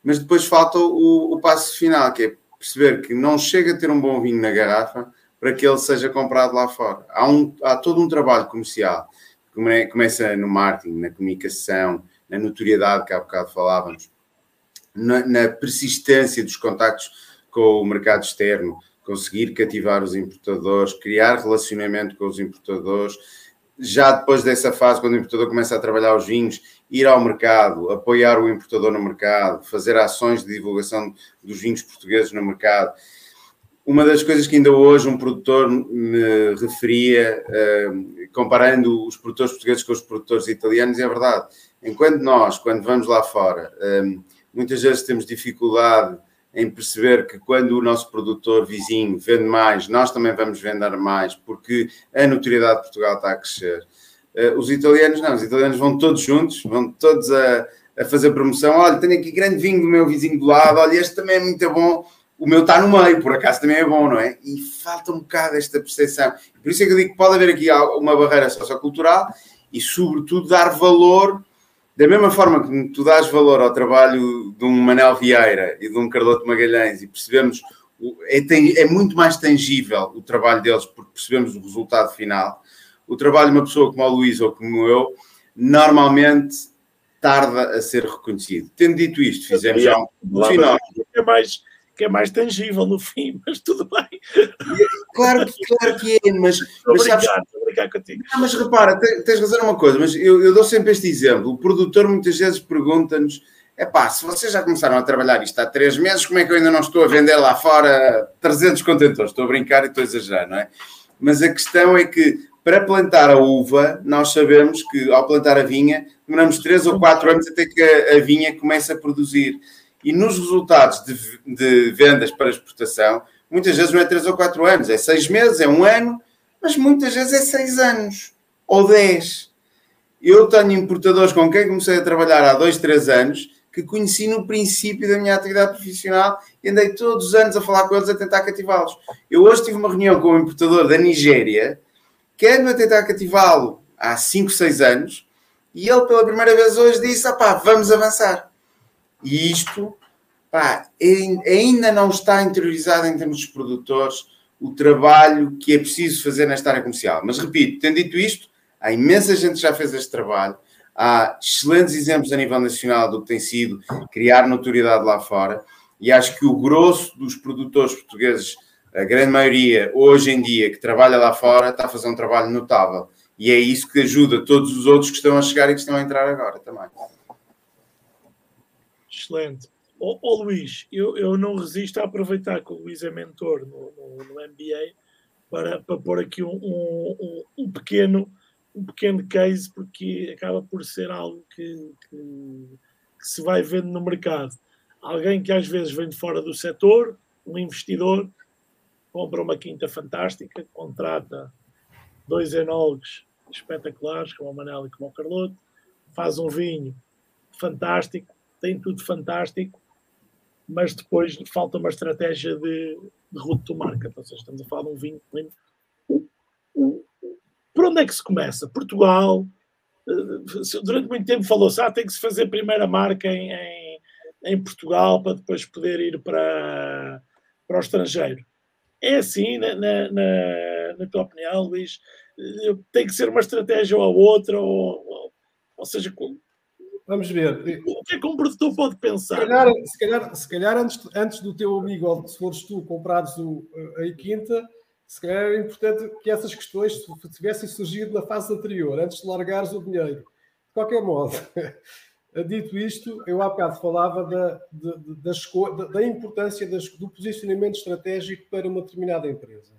mas depois falta o, o passo final, que é perceber que não chega a ter um bom vinho na garrafa para que ele seja comprado lá fora. Há, um, há todo um trabalho comercial que começa no marketing, na comunicação, na notoriedade que há bocado falávamos, na, na persistência dos contactos com o mercado externo, conseguir cativar os importadores, criar relacionamento com os importadores. Já depois dessa fase, quando o importador começa a trabalhar os vinhos, ir ao mercado, apoiar o importador no mercado, fazer ações de divulgação dos vinhos portugueses no mercado. Uma das coisas que ainda hoje um produtor me referia, uh, comparando os produtores portugueses com os produtores italianos, é verdade. Enquanto nós, quando vamos lá fora, uh, muitas vezes temos dificuldade em perceber que quando o nosso produtor vizinho vende mais, nós também vamos vender mais, porque a notoriedade de Portugal está a crescer. Uh, os italianos não, os italianos vão todos juntos, vão todos a, a fazer promoção. Olha, tenho aqui grande vinho do meu vizinho do lado, olha, este também é muito bom. O meu está no meio, por acaso também é bom, não é? E falta um bocado esta percepção. Por isso é que eu digo que pode haver aqui uma barreira sociocultural e, sobretudo, dar valor da mesma forma que tu dás valor ao trabalho de um Manel Vieira e de um Carloto Magalhães e percebemos, é, é, muito mais tangível o trabalho deles porque percebemos o resultado final. O trabalho de uma pessoa como o Luís ou como eu, normalmente tarda a ser reconhecido. Tendo dito isto, fizemos já um final. É mais, que é mais tangível no fim, <laughs> mas tudo bem. Claro, claro que é, mas, mas sabes, brincar contigo. Não, mas repara, tens razão uma coisa, mas eu, eu dou sempre este exemplo. O produtor muitas vezes pergunta-nos: é pá, se vocês já começaram a trabalhar isto há três meses, como é que eu ainda não estou a vender lá fora 300 contentores? Estou a brincar e estou a exagerar, não é? Mas a questão é que para plantar a uva, nós sabemos que ao plantar a vinha, demoramos 3 ou 4 anos até que a, a vinha comece a produzir. E nos resultados de, de, vendas para exportação, muitas vezes não é 3 ou 4 anos, é 6 meses, é um ano, mas muitas vezes é 6 anos ou 10. Eu tenho importadores com quem comecei a trabalhar há 2, 3 anos que conheci no princípio da minha atividade profissional e andei todos os anos a falar com eles a tentar cativá-los. Eu hoje tive uma reunião com um importador da Nigéria que ando a tentar cativá-lo há 5, 6 anos e ele pela primeira vez hoje disse: pá, vamos avançar. E isto pá, ainda não está interiorizado em termos dos produtores o trabalho que é preciso fazer nesta área comercial. Mas repito, tendo dito isto, há imensa gente que já fez este trabalho, há excelentes exemplos a nível nacional do que tem sido criar notoriedade lá fora, e acho que o grosso dos produtores portugueses, a grande maioria hoje em dia que trabalha lá fora, está a fazer um trabalho notável. E é isso que ajuda todos os outros que estão a chegar e que estão a entrar agora também. Excelente. Ó oh, oh, Luís, eu, eu não resisto a aproveitar que o Luís é mentor no, no, no MBA para, para pôr aqui um, um, um, pequeno, um pequeno case, porque acaba por ser algo que, que, que se vai vendo no mercado. Alguém que às vezes vem de fora do setor, um investidor, compra uma quinta fantástica, contrata dois enólogos espetaculares, como o Manel e como o Carloto, faz um vinho fantástico, tem tudo fantástico, mas depois falta uma estratégia de, de route to market. Ou seja, estamos a falar de um vinho. Por onde é que se começa? Portugal. Eh, durante muito tempo falou-se, ah, tem que se fazer primeira marca em, em, em, Portugal para depois poder ir para, para o estrangeiro. É assim, na, na, na, na tua opinião, Luís? Eh, tem que ser uma estratégia ou a outra, ou, ou, ou seja, Vamos ver. O que é que um produtor pode pensar? Se calhar, se calhar, se calhar antes, antes do teu amigo, se fores tu, comprares o, a quinta, se calhar era importante que essas questões tivessem surgido na fase anterior, antes de largares o dinheiro. De qualquer modo, dito isto, eu há bocado falava da, da, da importância das, do posicionamento estratégico para uma determinada empresa.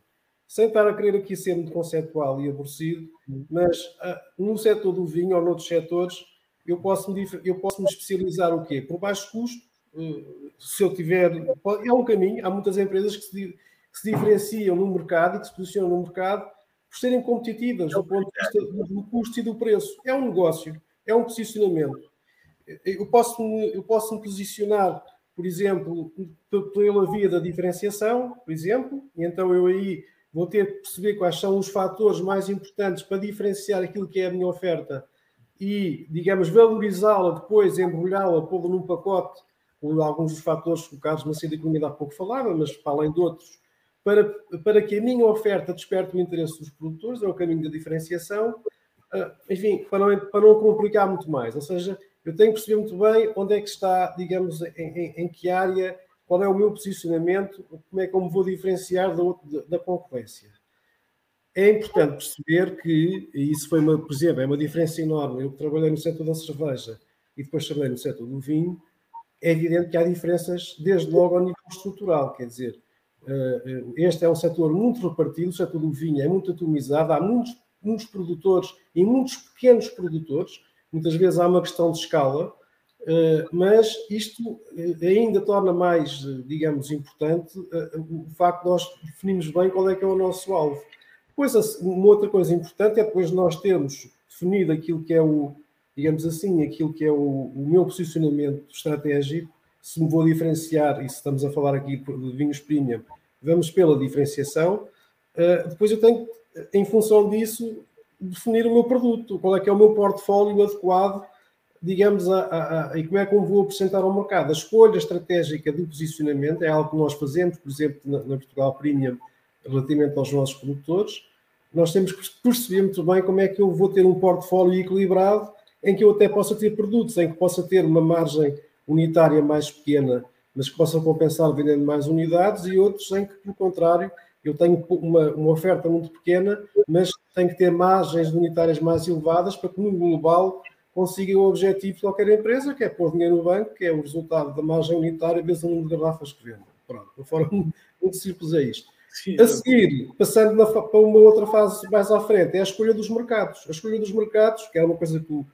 Sem estar a querer aqui ser muito conceptual e aborrecido, mas uh, no setor do vinho ou noutros setores, eu posso me, eu posso me especializar o quê? Por baixo custo, eh, se eu tiver. É um caminho, há muitas empresas que se, que se diferenciam no mercado e que se posicionam no mercado por serem competitivas do ponto de vista do custo e do preço. É um negócio, é um posicionamento. Eu posso eu posso me posicionar, por exemplo, pela via da diferenciação, por exemplo, e então eu aí vou ter que perceber quais são os fatores mais importantes para diferenciar aquilo que é a minha oferta e, digamos, valorizá-la depois, embrulhá-la, pô-la num pacote, com alguns dos fatores que o Carlos Macedo Economia há pouco falava, mas para além de outros, para, para que a minha oferta desperte o interesse dos produtores, é o caminho da diferenciação, uh, enfim, para não, para não complicar muito mais. Ou seja, eu tenho que perceber muito bem onde é que está, digamos, em, em, em que área, qual é o meu posicionamento, como é que eu me vou diferenciar da, da concorrência. É importante perceber que, e isso foi, uma, por exemplo, é uma diferença enorme. Eu trabalhei no setor da cerveja e depois trabalhei no setor do vinho, é evidente que há diferenças desde logo ao nível estrutural, quer dizer, eh, este é um setor muito repartido, o setor do vinho é muito atomizado, há muitos, muitos produtores e muitos pequenos produtores, muitas vezes há uma questão de escala, eh, mas isto eh, ainda torna mais, digamos, importante o facto de nós definirmos bem qual é que é o nosso alvo. Depois, uma outra coisa importante é depois nós termos definido aquilo que é o, digamos assim, aquilo que é o, o meu posicionamento estratégico, se me vou diferenciar, e se estamos a falar aqui de vinhos premium, vamos pela diferenciação, depois eu tenho, em função disso, definir o meu produto, qual é que é o meu portfólio adequado, digamos, a, a, a, e como é que eu vou apresentar ao mercado. A escolha estratégica do posicionamento é algo que nós fazemos, por exemplo, na, na Portugal Premium, relativamente aos nossos produtores. Nós temos que perceber muito bem como é que eu vou ter um portfólio equilibrado em que eu até possa ter produtos, em que possa ter uma margem unitária mais pequena, mas que possa compensar vendendo mais unidades, e outros em que, pelo contrário, eu tenho uma, uma oferta muito pequena, mas tenho que ter margens unitárias mais elevadas para que no global consiga o objetivo de qualquer empresa, que é pôr dinheiro no banco, que é o resultado da margem unitária vezes o número de garrafas que vende. Pronto, de forma <laughs> muito simples é isto. A seguir, passando na, para uma outra fase mais à frente, é a escolha dos mercados. A escolha dos mercados, que é uma coisa que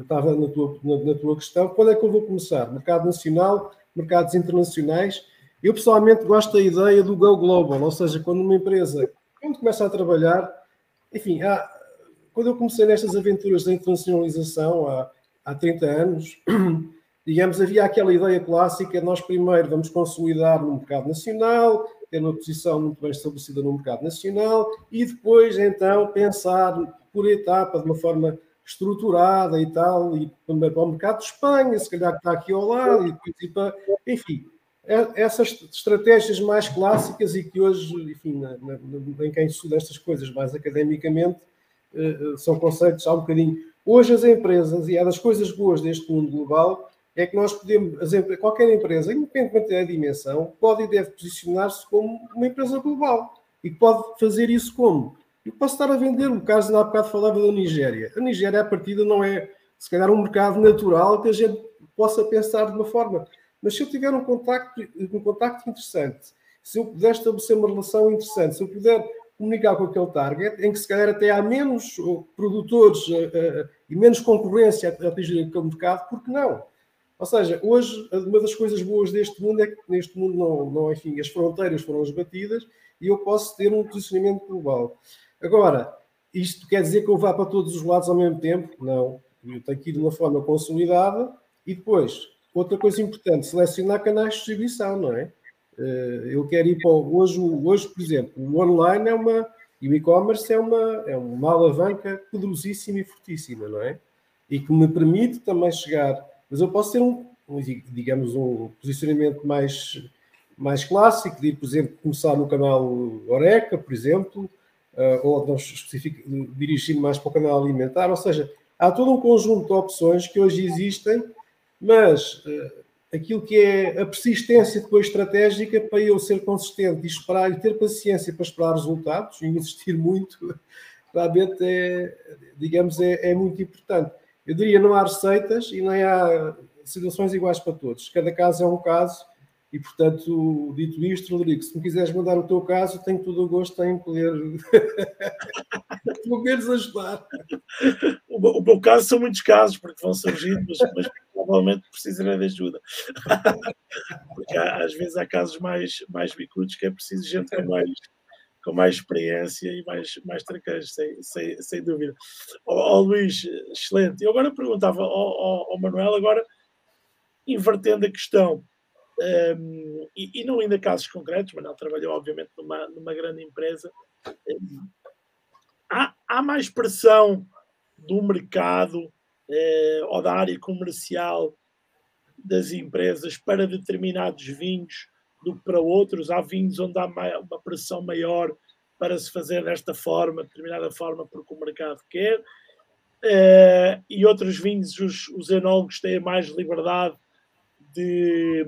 estava na tua, na, na, tua questão, quando é que eu vou começar? Mercado nacional, mercados internacionais. Eu pessoalmente gosto da ideia do Go Global, ou seja, quando uma empresa, quando começa a trabalhar, enfim, há, quando eu comecei nestas aventuras da internacionalização há, há 30 anos, <clears throat> digamos, havia aquela ideia clássica, nós primeiro vamos consolidar no mercado nacional, ter uma posição muito bem estabelecida no mercado nacional e depois então pensar por etapa, de uma forma estruturada e tal, e também para o mercado de Espanha, se calhar que está aqui ao lado, e depois enfim, é, essas estratégias mais clássicas e que hoje, enfim, na, na, em quem estuda estas coisas mais academicamente, eh, eh, são conceitos há um bocadinho. Hoje as empresas, e é das coisas boas deste mundo global, é que nós podemos, qualquer empresa, independentemente da dimensão, pode e deve posicionar-se como uma empresa global. E pode fazer isso como? Eu posso estar a vender, o caso há bocado falava da Nigéria. A Nigéria, a partida, não é, se calhar, um mercado natural que a gente possa pensar de uma forma. Mas se eu tiver um contacto, um contacto interessante, se eu puder estabelecer uma relação interessante, se eu puder comunicar com aquele target, em que se calhar até há menos produtores uh, uh, e menos concorrência a atingir aquele mercado, porque não? Ou seja, hoje, uma das coisas boas deste mundo é que neste mundo não, não enfim, as fronteiras foram esbatidas e eu posso ter um posicionamento global. Agora, isto quer dizer que eu vá para todos os lados ao mesmo tempo? Não. Eu tenho que ir de uma forma consolidada e depois, outra coisa importante, selecionar canais de distribuição, não é? Eh, eu quero ir para hoje, hoje, por exemplo, o online é uma e o e-commerce é uma, é uma alavanca poderosíssima e fortíssima, não é? E que me permite também chegar, mas eu posso ter um, digamos, um posicionamento mais, mais clássico, de, por exemplo, começar no canal Oreca, por exemplo, uh, ou nós dirigir mais para o canal alimentar, ou seja, há todo um conjunto de opções que hoje existem, mas uh, aquilo que é a persistência depois estratégica para eu ser consistente e esperar e ter paciência para esperar resultados <laughs> e insistir muito, realmente é, digamos, é, é muito importante. Eu diria não há receitas e nem há situações iguais para todos. Cada caso é um caso e, portanto, dito isto, Rodrigo, se me quiseres mandar o teu caso, tenho todo o gosto em poder, <laughs> pelo menos, ajudar. O, meu caso são muitos casos, porque vão surgindo, mas, mas provavelmente precisarei de ajuda. <laughs> porque há, às vezes há casos mais, mais bicudos que é preciso gente com mais, com mais experiência e mais, mais traquejos, sem, sem, sem dúvida. Ó oh, oh, Luís, excelente. Eu agora perguntava ao, Manuel, agora invertendo a questão um, e, e, não ainda casos concretos, não trabalhou, obviamente, numa, numa grande empresa. Um, há, há mais pressão do mercado eh, ou da área comercial das empresas para determinados vinhos do que para outros. Há vinhos onde há uma pressão maior para se fazer desta forma, determinada forma, porque o mercado quer. Uh, e outros vinhos, os, os enólogos têm mais liberdade de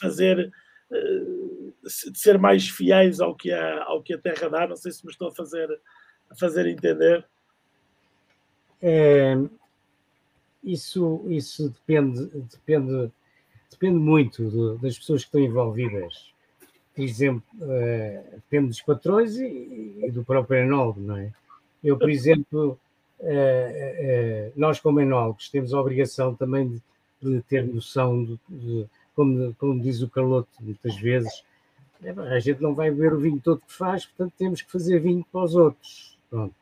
fazer uh, de ser mais fiéis ao que, a, ao que a terra dá. Não sei se me estou a fazer, a fazer entender. É, isso, isso depende, depende, depende muito do, das pessoas que estão envolvidas. Por exemplo, uh, depende dos patrões e, e, do próprio enólogo, não é? Eu, por exemplo, uh, uh, nós como enólogos temos a obrigação também de, de ter noção, de, de, como, como diz o Carloto muitas vezes, a gente não vai beber o vinho todo que faz, portanto temos que fazer vinho para os outros. Pronto.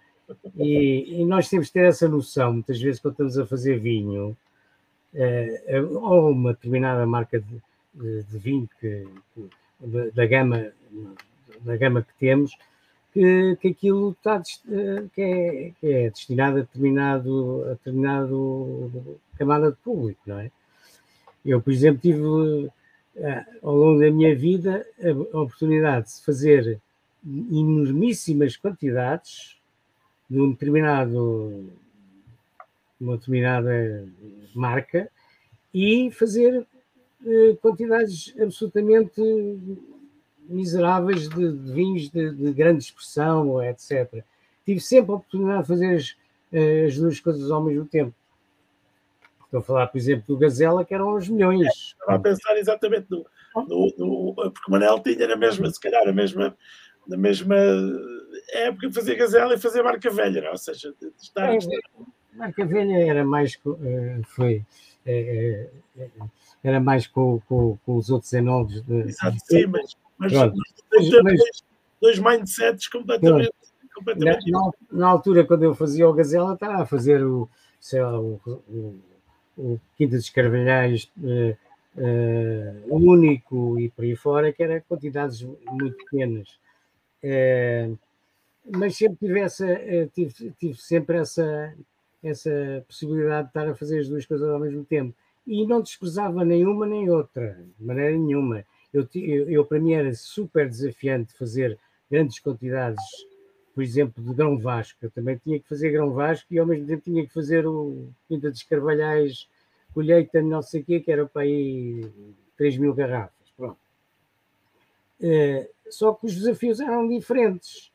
E, e, nós temos que ter essa noção, muitas vezes, quando estamos a fazer vinho, eh, ou uma determinada marca de, de, de vinho que, que, da, gama, da gama que temos, que, que aquilo está, eh, que, é, que é destinado a determinado, a determinado camada de público, não é? Eu, por exemplo, tive eh, ao longo da minha vida a oportunidade de fazer enormíssimas quantidades de um determinado uma determinada marca e fazer eh, quantidades absolutamente miseráveis de, de vinhos de, de, grande expressão, etc. Tive sempre a oportunidade de fazer as, eh, as, duas coisas ao mesmo tempo. Estou a falar, por exemplo, do Gazela, que eram os milhões. É, estava a pensar exatamente no, no, no, porque o Manel tinha na mesma, se calhar, a mesma, na mesma época de fazer Gazela e fazer marca velha, não? É? ou seja, de estar, é, marca velha era mais eh, foi é, era mais com, com, com, os outros enólogos. De... Exato, sim, mas, mas, mas, mas dois, mindsets completamente. completamente na, na, altura, quando eu fazia o Gazela, estava a fazer o, sei lá, o, o, o Quinta dos Carvalhais uh, uh, único e por aí fora, que era quantidades muito pequenas. Uh, mas sempre tive, essa, tive, tive sempre essa, essa possibilidade de estar a fazer as duas coisas ao mesmo tempo. E não desprezava nenhuma nem outra, de maneira nenhuma. Eu, eu, eu, para mim era super desafiante fazer grandes quantidades, por exemplo, de grão vasco. Eu também tinha que fazer grão vasco e ao mesmo tempo tinha que fazer o Quinta dos Carvalhais, colheita não sei o quê, que era para aí 3 mil garrafas. Pronto. Uh, só que os desafios eram diferentes.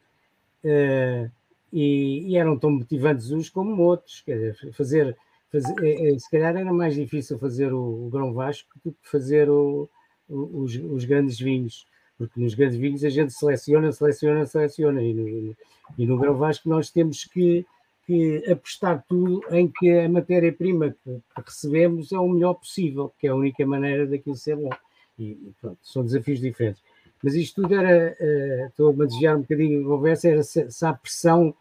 Uh, e, e, eram tão motivantes uns como outros. Quer dizer, fazer, fazer é, é, se calhar era mais difícil fazer o, o grão vasco do que fazer o, o, os, os, grandes vinhos, porque nos grandes vinhos a gente seleciona, seleciona, seleciona, e no, e no grão vasco nós temos que, que apostar tudo em que a matéria-prima que, que, recebemos é o melhor possível, que é a única maneira daquilo ser bom. E, e pronto, são desafios diferentes. Mas isto tudo era, uh, estou a desviar um bocadinho a conversa, era se, se há pressão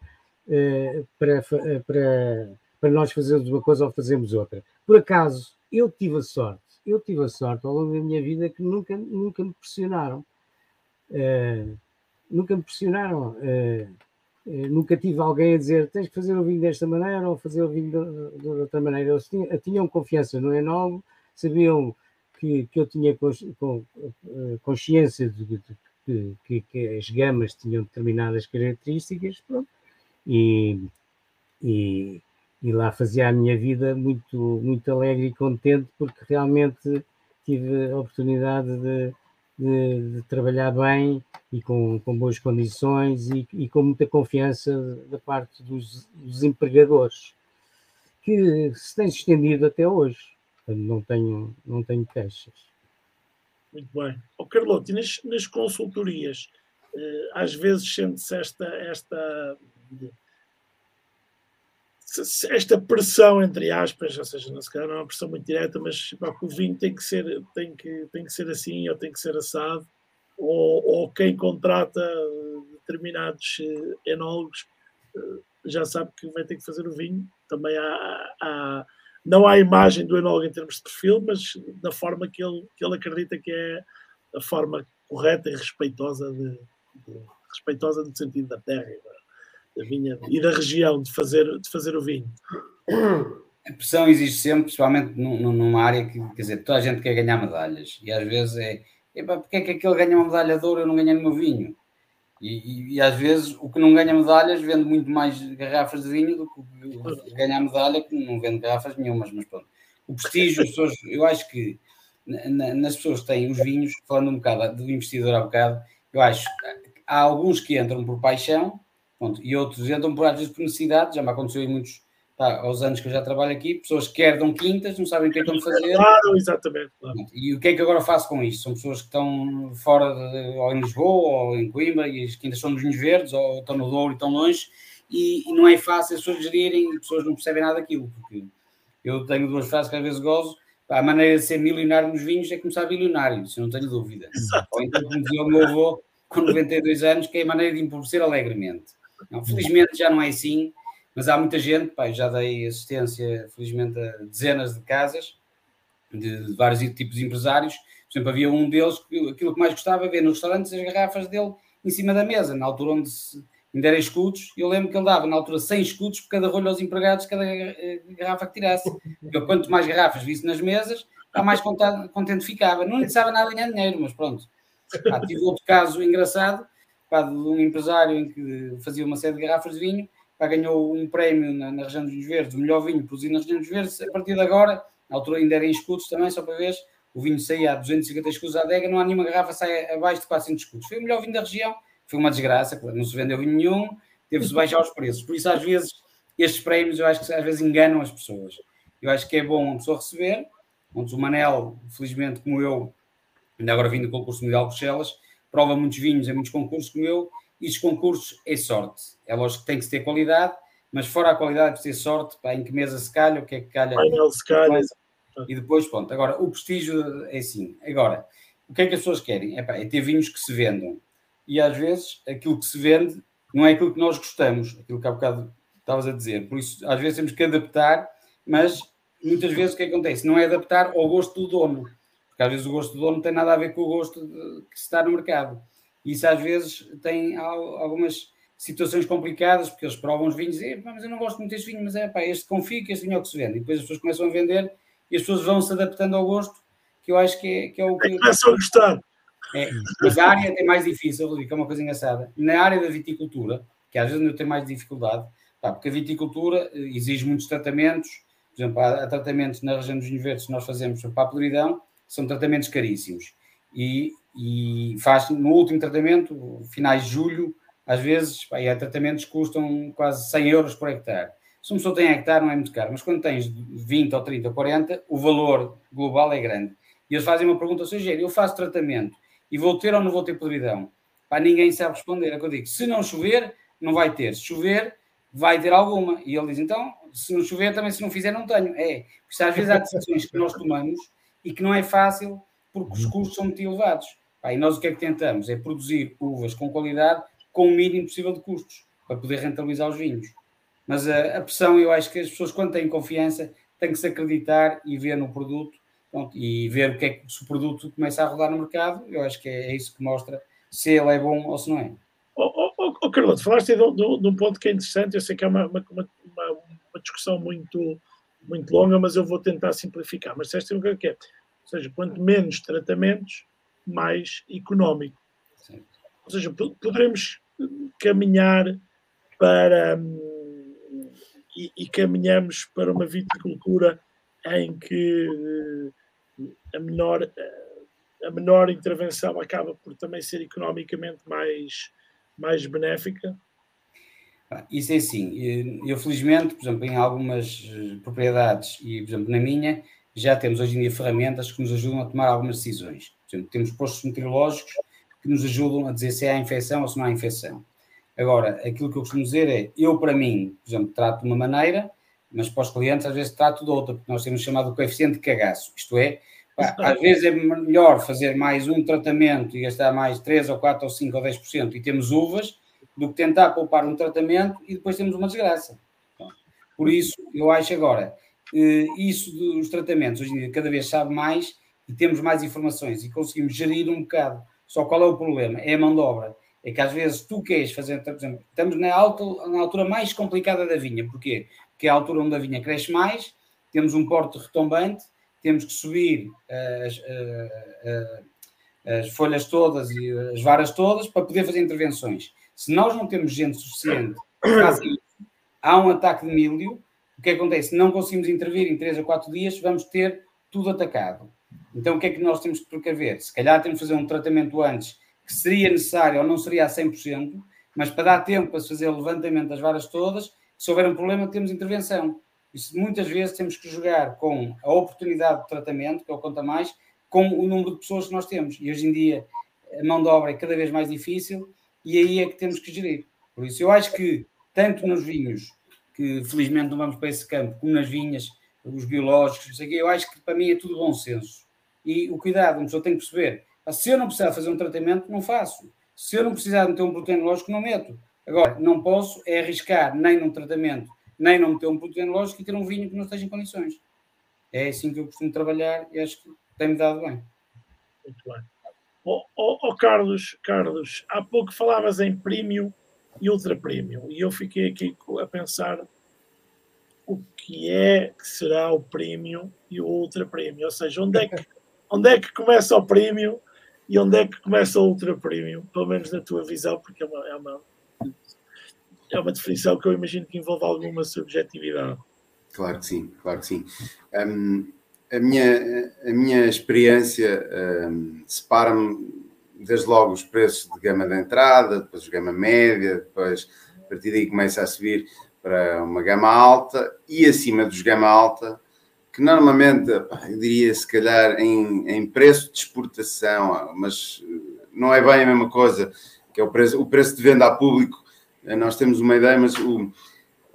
uh, para, para, para nós fazermos uma coisa ou fazermos outra. Por acaso, eu tive a sorte, eu tive a sorte ao longo da minha vida que nunca, nunca me pressionaram. Uh, nunca me pressionaram. nunca tive alguém a dizer tens que fazer o vinho desta maneira ou fazer o vinho de, de outra maneira. Eles tinham, tinham confiança no Enol, sabiam que, que eu tinha eh, consciência de, de, que, que, as gamas tinham determinadas características, pronto, e, e, e, lá fazia a minha vida muito, muito alegre e contente, porque realmente tive a oportunidade de, de, de trabalhar bem e com, com boas condições e, e, com muita confiança da parte dos, dos empregadores, que se tem estendido até hoje. Portanto, não tenho, não tenho queixas. Muito bem. Oh, Carlote, nas, nas consultorias, eh, às vezes sente-se esta, esta, esta pressão, entre aspas, ou seja, não, se calhar não é uma pressão muito direta, mas pá, o vinho tem que, ser, tem, que, tem que ser assim ou tem que ser assado, ou, ou quem contrata determinados eh, enólogos eh, já sabe que vai ter que fazer o vinho. Também há, há não há imagem do enólogo em termos de perfil, mas da forma que ele, que ele acredita que é a forma correta e respeitosa, de, de respeitosa no sentido da terra da vinha e da região de fazer, de fazer o vinho. A pressão existe sempre, principalmente numa área que, quer dizer, toda a gente quer ganhar medalhas e às vezes é, porque é que aquele ganha uma medalha de ouro e eu não ganho no meu vinho? E, e, e, às vezes o que não ganha medalhas vende muito mais garrafas de vinho do que ganha medalha que não vende garrafas nenhumas, mas pronto. O prestígio, pessoas, eu acho que na, nas pessoas que têm os vinhos, falando um bocado do investidor há bocado, eu acho há alguns que entram por paixão pronto, e outros entram por, às vezes por necessidade, já me aconteceu em muitos pá, aos anos que eu já trabalho aqui, pessoas que herdam quintas, não sabem o que é que estão a fazer. Claro, exatamente. Claro. E o que é que agora faço com isto? São pessoas que estão fora, de, ou em Lisboa, ou em Coimbra, e as quintas são nos vinhos verdes, ou estão no Douro e estão longe, e, e, não é fácil as pessoas gerirem, e pessoas não percebem nada daquilo, porque eu tenho duas frases que às vezes gozo, a maneira de ser milionário nos vinhos é começar bilionário, eu não tenho dúvida. Exato. Ou então, como dizia o meu avô, com 92 anos, que é a maneira de empobrecer alegremente. Não, felizmente já não é assim, mas há muita gente, pá, já dei assistência, felizmente, a dezenas de casas, de, de vários tipos de empresários. Por exemplo, havia um deles que aquilo que mais gostava é ver nos restaurantes as garrafas dele em cima da mesa, na altura onde se, ainda era escudos. Eu lembro que ele dava, na altura, 100 escudos por cada rolho aos empregados, cada eh, garrafa que tirasse. Eu, quanto mais garrafas visse nas mesas, mais contente ficava. Não lhe precisava nada ganhar dinheiro, mas pronto. Ah, tive outro caso engraçado, pá, de um empresário em que fazia uma série de garrafas de vinho pá, ganhou um prémio na, na, região dos Verdes, o melhor vinho produzido na região dos Verdes. A partir de agora, na altura ainda era em escudos também, só para ver, o vinho saía a 250 escudos à adega, não há nenhuma garrafa sai abaixo de 400 escudos. Foi o melhor vinho da região, foi uma desgraça, não se vendeu vinho nenhum, teve-se baixar os preços. Por isso, às vezes, estes prémios eu acho que às vezes enganam as pessoas. Eu acho que é bom a pessoa receber, onde o Manel, felizmente, como eu, ainda agora vim do concurso mundial de Bruxelas, prova muitos vinhos em muitos concursos como eu, e os concursos é sorte. É lógico que tem que ter qualidade, mas fora a qualidade de ter sorte, pá, em que mesa se calha, o que é que calha. Se calha. E depois, pronto. Agora, o prestígio é assim. Agora, o que é que as pessoas querem? É, pá, é ter vinhos que se vendam. E às vezes, aquilo que se vende não é aquilo que nós gostamos, aquilo que há bocado estavas a dizer. Por isso, às vezes temos que adaptar, mas muitas vezes o que acontece? Não é adaptar ao gosto do dono. Porque às vezes o gosto do dono não tem nada a ver com o gosto de, que se está no mercado. Isso às vezes tem algumas situações complicadas, porque eles provam os vinhos e dizem, mas eu não gosto muito deste vinho, mas é pá, este confio que este vinho é o que se vende. E depois as pessoas começam a vender e as pessoas vão se adaptando ao gosto, que eu acho que é, que é o que. Começam a gostar. É, mas a área é mais difícil, Rodrigo, é uma coisa engraçada. Na área da viticultura, que às vezes eu tenho mais dificuldade, pá, porque a viticultura eh, exige muitos tratamentos, por exemplo, há, há tratamentos na região dos vinhos verdes que nós fazemos para a podridão, são tratamentos caríssimos. E e faz no último tratamento, finais de julho, às vezes, pá, há tratamentos que custam quase 100 euros por hectare. Se uma pessoa tem hectare, não é muito caro, mas quando tens 20 ou 30 ou 40, o valor global é grande. E eles fazem uma pergunta ao seu engenheiro: eu faço tratamento e vou ter ou não vou ter podridão? Pá, ninguém sabe responder. É o que eu digo: se não chover, não vai ter. Se chover, vai ter alguma. E ele diz: então, se não chover, também se não fizer, não tenho. É, porque às vezes há decisões que nós tomamos e que não é fácil porque os custos são muito elevados. E nós o que é que tentamos? É produzir uvas com qualidade com o mínimo possível de custos para poder rentabilizar os vinhos. Mas a, a pressão, eu acho que as pessoas, quando têm confiança, têm que se acreditar e ver no produto pronto, e ver o que é que se o produto começa a rodar no mercado. Eu acho que é, é isso que mostra se ele é bom ou se não é. Oh, oh, oh Carlos, falaste de, de, de, um ponto que é interessante. Eu sei que é uma, uma, uma, uma discussão muito, muito longa, mas eu vou tentar simplificar. Mas disseste o que é? Ou seja, quanto menos tratamentos, mais económico. Sim. Ou seja, poderemos caminhar para hum, e, e, caminhamos para uma viticultura em que hum, a menor, a menor intervenção acaba por também ser economicamente mais, mais benéfica? Isso é assim. Eu, felizmente, por exemplo, em algumas eh, propriedades e, por exemplo, na minha, já temos hoje em dia ferramentas que nos ajudam a tomar algumas decisões. Por exemplo, temos postos meteorológicos que nos ajudam a dizer se há infecção ou se não há infecção. Agora, aquilo que eu costumo dizer é, eu para mim, por exemplo, trato de uma maneira, mas para os clientes às vezes trato de outra, porque nós temos chamado coeficiente de cagaço, isto é, pá, às vezes é melhor fazer mais um tratamento e gastar mais 3 ou 4 ou 5 ou 10% e temos uvas, do que tentar poupar um tratamento e depois temos uma desgraça. Por isso, eu acho agora, eh, isso dos tratamentos, hoje em dia, cada vez sabe mais e temos mais informações e conseguimos gerir um bocado. Só qual é o problema? É a mão de obra. É que às vezes tu queres fazer, por exemplo, estamos na, alta, na altura mais complicada da vinha. Porquê? Porque é a altura onde a vinha cresce mais, temos um porte retombante, temos que subir uh, uh, uh, as folhas todas e as varas todas para poder fazer intervenções. Se nós não temos gente suficiente há um ataque de milho, o que acontece? Não conseguimos intervir em 3 a 4 dias, vamos ter tudo atacado. Então o que é que nós temos que precaver? Se calhar temos que fazer um tratamento antes que seria necessário ou não seria a 100%, mas para dar tempo para se fazer o levantamento das varas todas, se houver um problema temos intervenção. Isso muitas vezes temos que jogar com a oportunidade de tratamento, que é o conta mais, com o número de pessoas que nós temos. E hoje em dia a mão de obra é cada vez mais difícil e aí é que temos que gerir. Por isso, eu acho que tanto nos vinhos, que felizmente não vamos para esse campo, como nas vinhas, os biológicos, eu acho que para mim é tudo bom senso. E o cuidado, uma pessoa tem que perceber. Se eu não precisar fazer um tratamento, não faço. Se eu não precisar de meter um proteinológico, não meto. Agora, não posso é arriscar nem num tratamento, nem não meter um proteinológico e ter um vinho que não esteja em condições. É assim que eu costumo trabalhar e acho que tem-me dado bem. Muito bem. Oh, oh, oh, Carlos, Carlos, há pouco falavas em premium e ultra premium e eu fiquei aqui a pensar o que é que será o premium e o ultra premium, ou seja, onde é que, <laughs> onde é que começa o premium e onde é que começa o ultra premium, pelo menos na tua visão, porque é uma, é uma, é uma definição que eu imagino que envolve alguma subjetividade. Claro que sim, claro que sim. Um, a minha, a minha experiência um, separa-me desde logo os preços de gama de entrada, depois de gama média, depois a partir daí começa a subir para uma gama alta e acima dos gama alta, que normalmente, eu diria se calhar em, em preço de exportação, mas não é bem a mesma coisa, que é o preço, o preço de venda a público, nós temos uma ideia, mas o,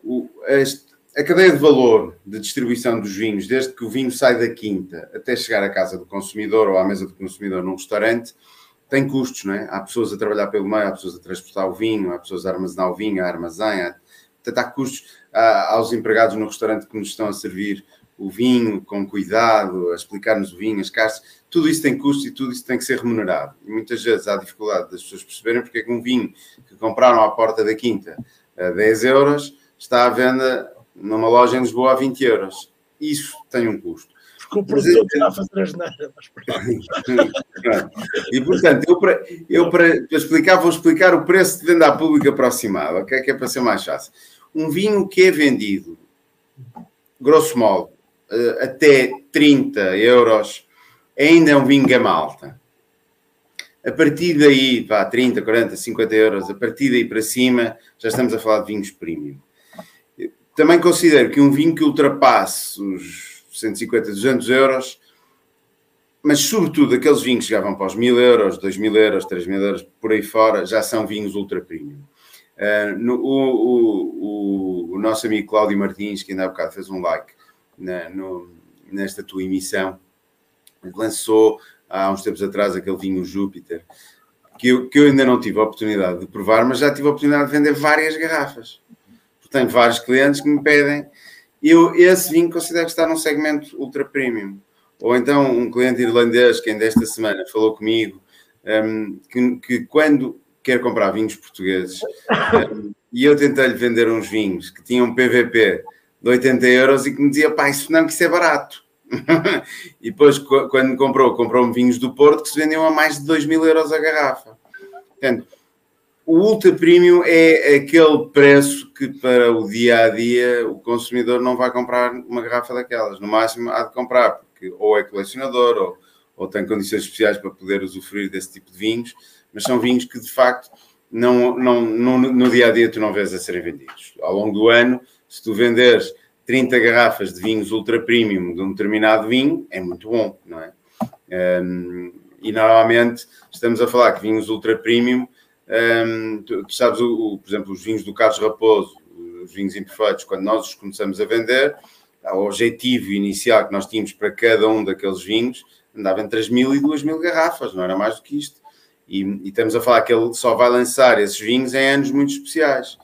o, este, a cadeia de valor de distribuição dos vinhos, desde que o vinho sai da quinta até chegar à casa do consumidor ou à mesa do consumidor num restaurante, tem custos, não é? Há pessoas a trabalhar pelo meio, há pessoas a transportar o vinho, há pessoas a armazenar o vinho, a armazém, há, portanto, há custos há, aos empregados no restaurante que nos estão a servir o vinho com cuidado, a explicar-nos o vinho, as caixas, tudo isso tem custos e tudo isso tem que ser remunerado. E muitas vezes há dificuldade das pessoas perceberem porque é que um vinho que compraram à porta da quinta a 10 euros está à venda numa loja em Lisboa a 20 euros. Isso tem um custo. Porque o produtor está a fazer as neiras. <laughs> e portanto, eu, para, eu para, para, explicar, vou explicar o preço de venda à pública aproximado, ok? Que é para ser mais fácil. Um vinho que é vendido, grosso modo, até 30 euros, ainda é um vinho gama alta. A partir daí, vá, 30, 40, 50 euros, a partir daí para cima, já estamos a falar de vinhos premium. Também considero que um vinho que ultrapasse os 150, 200 euros, mas sobretudo aqueles vinhos que chegavam para os 1000 euros, 2000 euros, 3000 euros, por aí fora, já são vinhos ultra premium. Uh, no, o, o, o, nosso amigo Cláudio Martins, que ainda há bocado fez um like na, no, nesta tua emissão, lançou há uns tempos atrás aquele vinho Júpiter, que eu, que eu ainda não tive a oportunidade de provar, mas já tive a oportunidade de vender várias garrafas tenho vários clientes que me pedem. Eu, esse vinho considero está num segmento ultra premium. Ou então um cliente irlandês que ainda esta semana falou comigo um, que, que, quando quer comprar vinhos portugueses um, e eu tentei-lhe vender uns vinhos que tinham PVP de 80 euros e que me dizia, pá, isso não, que isso é barato. <laughs> e depois, quando comprou, comprou-me vinhos do Porto que se vendiam a mais de 2 mil euros a garrafa. Portanto, o ultra premium é aquele preço que para o dia a dia o consumidor não vai comprar uma garrafa daquelas. No máximo há de comprar, porque ou é colecionador ou, ou tem condições especiais para poder usufruir desse tipo de vinhos, mas são vinhos que de facto não, não, não, no dia a dia tu não vês a serem vendidos. Ao longo do ano, se tu venderes 30 garrafas de vinhos ultra premium de um determinado vinho, é muito bom, não é? Um, e normalmente estamos a falar que vinhos ultra premium um, tu, tu, sabes, o, o, por exemplo, os vinhos do Carlos Raposo, os vinhos imperfeitos, quando nós os começamos a vender, o objetivo inicial que nós tínhamos para cada um daqueles vinhos andava entre as mil e duas mil garrafas, não era mais do que isto. E, e, estamos a falar que ele só vai lançar esses vinhos em anos muito especiais.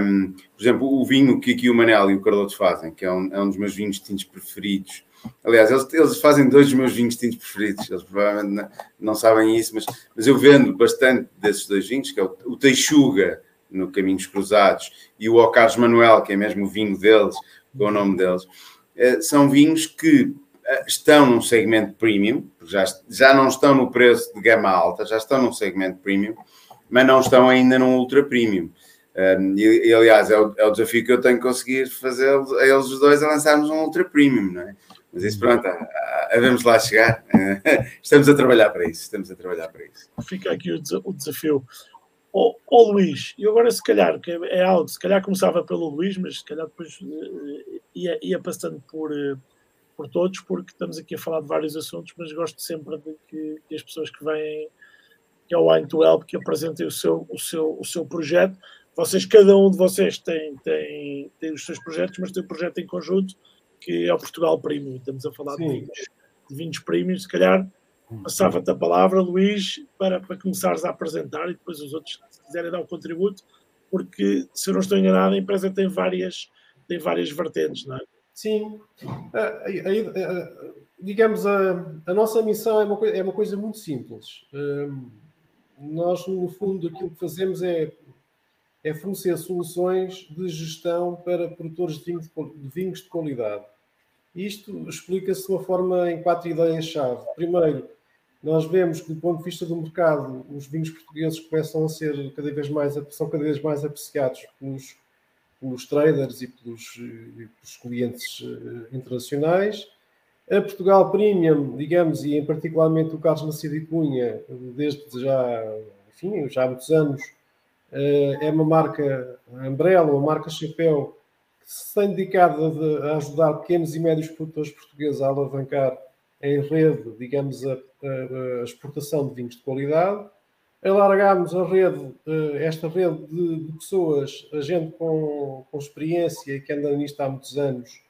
Um, por exemplo, o vinho que aqui o Manel e o Carloto fazem, que é um, é um dos meus vinhos tintos preferidos, Aliás, eles, eles, fazem dois dos meus vinhos tintos preferidos. Eles provavelmente não, não, sabem isso, mas, mas eu vendo bastante desses dois vinhos, que é o, o Teixuga, no Caminhos Cruzados, e o Ocares Manuel, que é mesmo o vinho deles, com o nome deles. É, são vinhos que, estão num segmento premium, já, já não estão no preço de gama alta, já estão num segmento premium, mas não estão ainda num ultra premium. E, e, aliás, é o, é o, desafio que eu tenho conseguir fazer a eles os dois a lançarmos um ultra premium, não é? Mas isso, pronto, devemos lá chegar. <laughs> estamos a trabalhar para isso, estamos a trabalhar para isso. Fica aqui o, o desafio. Ó oh, oh, Luís, e agora se calhar, que é, algo, se calhar começava pelo Luís, mas se calhar depois uh, ia, ia passando por, uh, por todos, porque estamos aqui a falar de vários assuntos, mas gosto sempre de que, que as pessoas que vêm que é o Wine to Help, que apresentem o seu, o seu, o seu projeto. Vocês, cada um de vocês tem, tem, tem os seus projetos, mas tem um projeto em conjunto que é o Portugal Premium. Estamos a falar de vinhos, de vinhos premium. Se calhar passava-te a palavra, Luís, para, para começares a apresentar e depois os outros, se quiserem dar o um contributo, porque, se eu não estou enganado, a empresa tem várias, tem várias vertentes, não é? Sim. Uh, digamos, a, a, nossa missão é uma, coisa, é uma coisa muito simples. Uh, nós, no fundo, aquilo que fazemos é, é fornecer soluções de gestão para produtores de vinhos de, vinhos de qualidade. Isto explica-se de uma forma em quatro ideias-chave. Primeiro, nós vemos que, do ponto de vista do mercado, os vinhos portugueses começam a ser cada vez mais, são cada vez mais apreciados pelos pelos traders e pelos, e pelos clientes eh, internacionais. A Portugal Premium, digamos, e em particularmente o Carlos Macedo e Cunha, desde já, enfim, já há muitos anos, é uma marca Umbrella, uma marca chapéu, que se tem dedicado a ajudar pequenos e médios produtores portugueses a alavancar em rede, digamos, a, a, a exportação de vinhos de qualidade. Alargámos a rede, eh, esta rede de, pessoas, a gente com, com experiência que anda nisto há muitos anos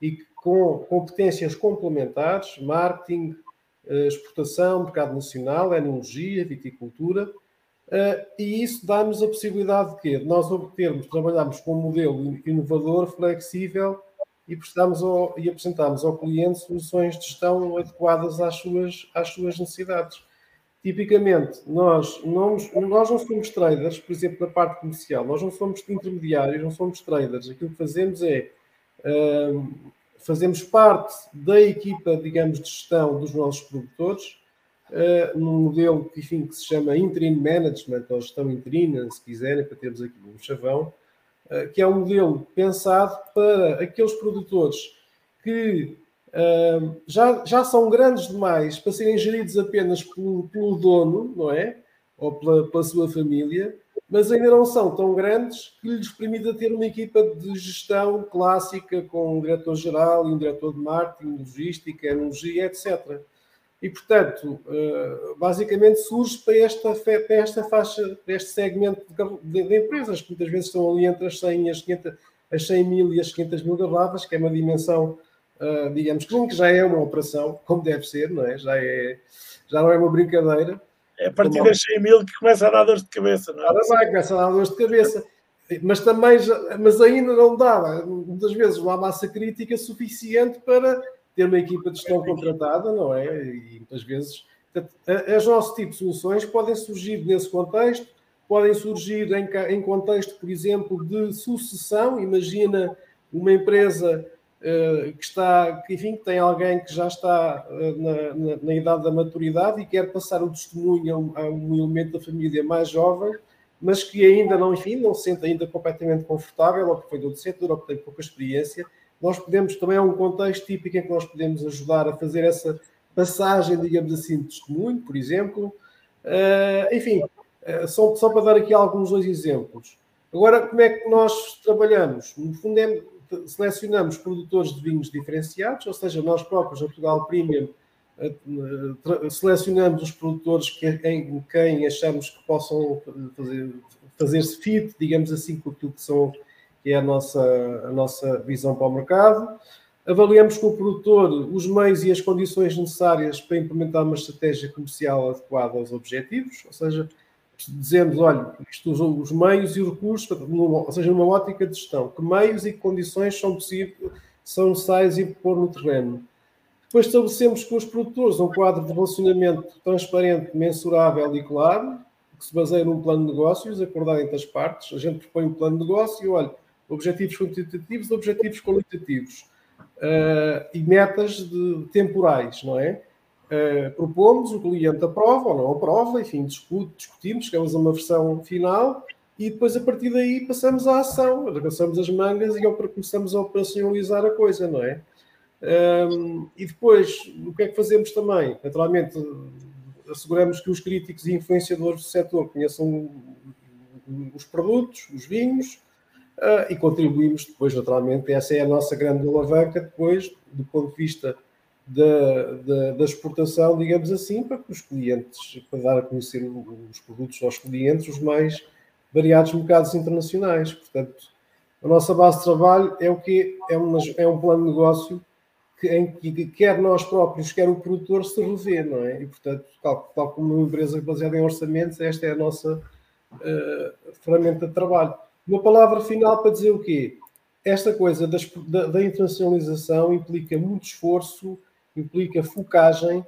e com competências complementares, marketing, eh, exportação, mercado nacional, enologia, viticultura, eh, e isso dá-nos a possibilidade de quê? De nós obtermos, trabalharmos com um modelo inovador, flexível e, prestamos ao, e apresentamos ao cliente soluções de gestão adequadas às suas, às suas necessidades tipicamente, nós não, nós não somos traders, por exemplo, na parte comercial, nós não somos intermediários, não somos traders. Aquilo que fazemos é uh, fazemos parte da equipa, digamos, de gestão dos nossos produtores, uh, num modelo que, enfim, que se chama interim management, ou gestão interina, se quiserem, para termos aqui um chavão, uh, que é um modelo pensado para aqueles produtores que uh, já, já são grandes demais para serem geridos apenas pelo, pelo dono, não é? Ou pela, pela, sua família, mas ainda não são tão grandes que lhes permita ter uma equipa de gestão clássica com um diretor-geral e um diretor de marketing, logística, energia, etc. E, portanto, uh, basicamente surge para esta, para esta faixa, para este segmento de, de, empresas, que muitas vezes estão ali entre as 100, as 500, as 100 mil e as 500 mil garrafas, que é uma dimensão uh, digamos que já é uma operação, como deve ser, não é? Já, é, já não é uma brincadeira. É a partir das 100 mil que começa a dar dores de cabeça, não é? Ora vai, começa a dar dores de cabeça. Mas também, mas ainda não dá, muitas vezes, uma massa crítica suficiente para ter uma equipa de gestão contratada, não é? E muitas vezes, as nosso tipo de soluções podem surgir nesse contexto, podem surgir em, em contexto, por exemplo, de sucessão. Imagina uma empresa eh, que está, que, enfim, que tem alguém que já está eh, na, na, na, idade da maturidade e quer passar o testemunho a um, a um, elemento da família mais jovem, mas que ainda não, enfim, não se sente ainda completamente confortável, ou que foi do outro setor, ou que tem pouca experiência. Nós podemos, também é um contexto típico em que nós podemos ajudar a fazer essa passagem, digamos assim, de testemunho, por exemplo. Uh, enfim, uh, só, só para dar aqui alguns dois exemplos. Agora, como é que nós trabalhamos? No fundo, é, selecionamos produtores de vinhos diferenciados, ou seja, nós próprios, a Portugal Premium, eh, selecionamos os produtores que, em quem achamos que possam fazer, fazer-se fit, digamos assim, com aquilo que, são, que é a nossa, a nossa visão para o mercado. Avaliamos com o produtor os meios e as condições necessárias para implementar uma estratégia comercial adequada aos objetivos, ou seja, dizemos, olha, isto, os meios e os recursos, ou seja, numa ótica de gestão, que meios e que condições são possíveis, são necessários pôr no terreno. Depois estabelecemos com os produtores um quadro de relacionamento transparente, mensurável e claro, que se baseia num plano de negócios acordado entre as partes. A gente propõe um plano de negócio e, olha, objetivos quantitativos, objetivos qualitativos. uh, e metas de, temporais, não é? Uh, propomos, o cliente aprova ou não aprova, enfim, discute, discutimos, chegamos a uma versão final e depois a partir daí passamos à ação, arregaçamos as mangas e começamos a operacionalizar a coisa, não é? Um, e depois, o que é que fazemos também? Naturalmente, asseguramos que os críticos e influenciadores do setor conheçam os produtos, os vinhos, uh, e contribuímos depois, naturalmente, essa é a nossa grande alavanca depois, do ponto de vista da, da, da, exportação, digamos assim, para que os clientes, para dar a conhecer os produtos aos clientes, os mais variados mercados internacionais. Portanto, a nossa base de trabalho é o que é, é um plano de negócio que, em que quer nós próprios, quer o produtor se revê, não é? E, portanto, tal, tal como uma empresa baseada em orçamentos, esta é a nossa uh, ferramenta de trabalho. Uma palavra final para dizer o quê? Esta coisa das, da, da, internacionalização implica muito esforço, implica focagem,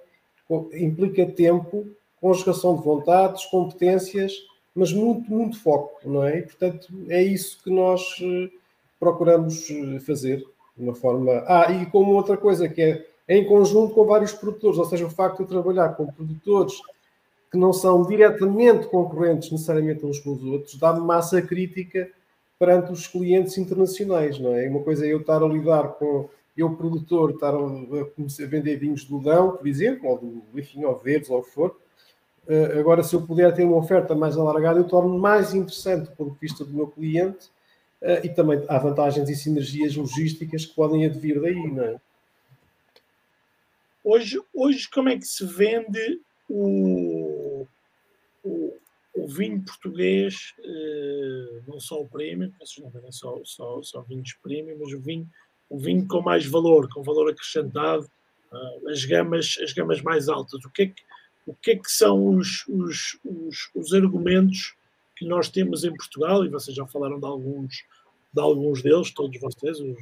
implica tempo, conjugação de vontades, competências, mas muito, muito foco, não é? E, portanto, é isso que nós uh, procuramos uh, fazer de uma forma. Ah, e como outra coisa que é em conjunto com vários produtores, ou seja, o facto de trabalhar com produtores que não são diretamente concorrentes necessariamente uns com os outros, dá massa crítica perante os clientes internacionais, não é? Uma coisa é eu estar a lidar com, eu produtor, estar a, começar a vender vinhos do Dão, por exemplo, ou do, enfim, ou verdes, ou o que for. Uh, agora, se eu puder ter uma oferta mais alargada, eu torno mais interessante do ponto de vista do meu cliente Uh, e também há vantagens e sinergias logísticas que podem advir daí, não é? Hoje, hoje como é que se vende o, o, vinho português, uh, não só o prémio, não só, só, só vinhos prémio, mas o vinho, o vinho com mais valor, com valor acrescentado, uh, as, gamas, as gamas mais altas. O que é que, o que, é que são os, os, os, os argumentos que nós temos em Portugal, e vocês já falaram de alguns, de alguns deles, todos vocês, os,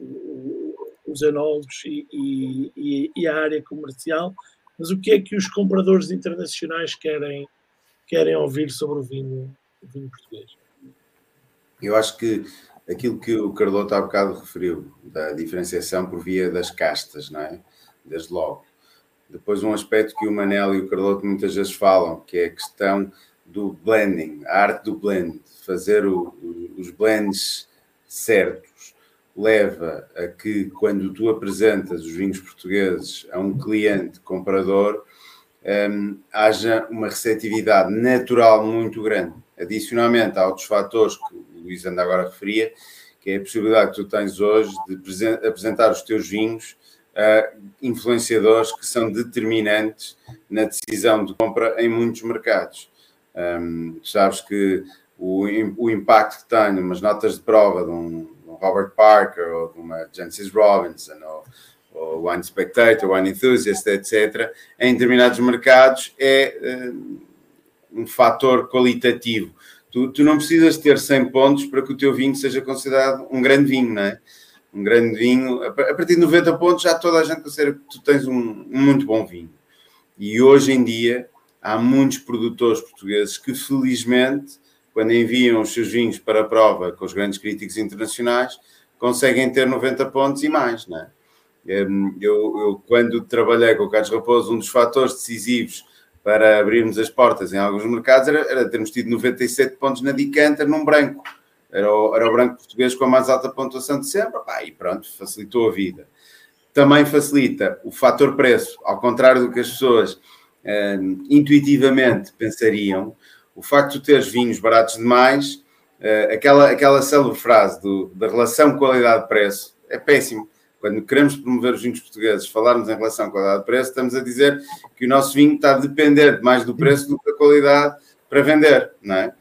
os, os enólogos e, e, e, a área comercial, mas o que é que os compradores internacionais querem, querem ouvir sobre o vinho, o vinho português? Eu acho que aquilo que o Carloto há bocado referiu, da diferenciação por via das castas, não é? Desde logo. Depois um aspecto que o Manel e o Carloto muitas vezes falam, que é a questão do blending, a arte do blend, fazer o, os blends certos, leva a que quando tu apresentas os vinhos portugueses a um cliente comprador, um, haja uma receptividade natural muito grande. Adicionalmente, há outros fatores que o Luís anda agora referia, que é a possibilidade que tu tens hoje de apresentar os teus vinhos a influenciadores que são determinantes na decisão de compra em muitos mercados. Um, sabes que o, o impacto que tem umas notas de prova de um, de um Robert Parker ou de uma Jancis Robinson ou, ou Wine Spectator, Wine Enthusiast, etc., em determinados mercados é um, um fator qualitativo. Tu, tu, não precisas ter 100 pontos para que o teu vinho seja considerado um grande vinho, não é? Um grande vinho, a partir de 90 pontos já toda a gente considera que tu tens um, um muito bom vinho. E hoje em dia há muitos produtores portugueses que, felizmente, quando enviam os seus vinhos para a prova com os grandes críticos internacionais, conseguem ter 90 pontos e mais, não é? Hum, eu, eu, quando trabalhei com o Carlos Raposo, um dos fatores decisivos para abrirmos as portas em alguns mercados era, era termos tido 97 pontos na Decanter num branco. Era o, era o branco português com a mais alta pontuação de sempre, pá, e pronto, facilitou a vida. Também facilita o fator preço, ao contrário do que as pessoas uh, intuitivamente pensariam, o facto de teres vinhos baratos demais, uh, aquela, aquela célebre frase do, da relação qualidade-preço é péssimo. Quando queremos promover os vinhos portugueses, falarmos em relação qualidade-preço, estamos a dizer que o nosso vinho está a depender mais do preço do que da qualidade para vender, não é?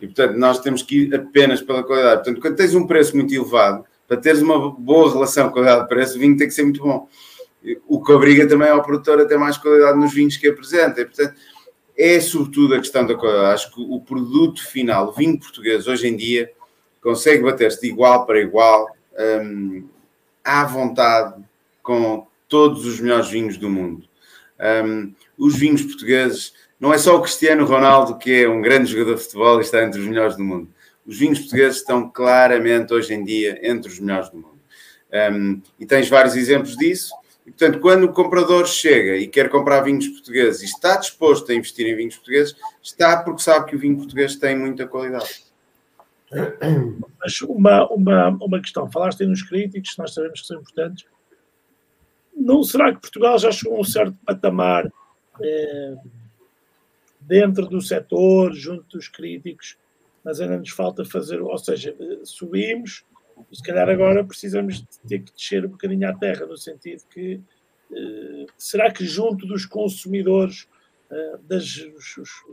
E, portanto, nós temos que ir apenas pela qualidade. Portanto, quando tens um preço muito elevado, para teres uma boa relação qualidade-preço, o vinho tem que ser muito bom o que obriga também ao produtor a ter mais qualidade nos vinhos que apresenta. E, portanto, é sobretudo a questão da qualidade. Acho que o produto final, o vinho português, hoje em dia, consegue bater-se de igual para igual, um, à vontade, com todos os melhores vinhos do mundo. Um, os vinhos portugueses, não é só o Cristiano Ronaldo, que é um grande jogador de futebol e está entre os melhores do mundo. Os vinhos portugueses estão claramente, hoje em dia, entre os melhores do mundo. Um, e tens vários exemplos disso. E, portanto, quando o comprador chega e quer comprar vinhos portugueses e está disposto a investir em vinhos portugueses, está porque sabe que o vinho português tem muita qualidade. Mas uma, uma, uma questão, falaste aí nos críticos, nós sabemos que são importantes. Não será que Portugal já chegou a um certo patamar eh, dentro do setor, junto dos críticos, mas ainda nos falta fazer, ou seja, subimos, se calhar agora precisamos ter que descer um bocadinho à terra, no sentido que eh, será que junto dos consumidores, eh, das, os,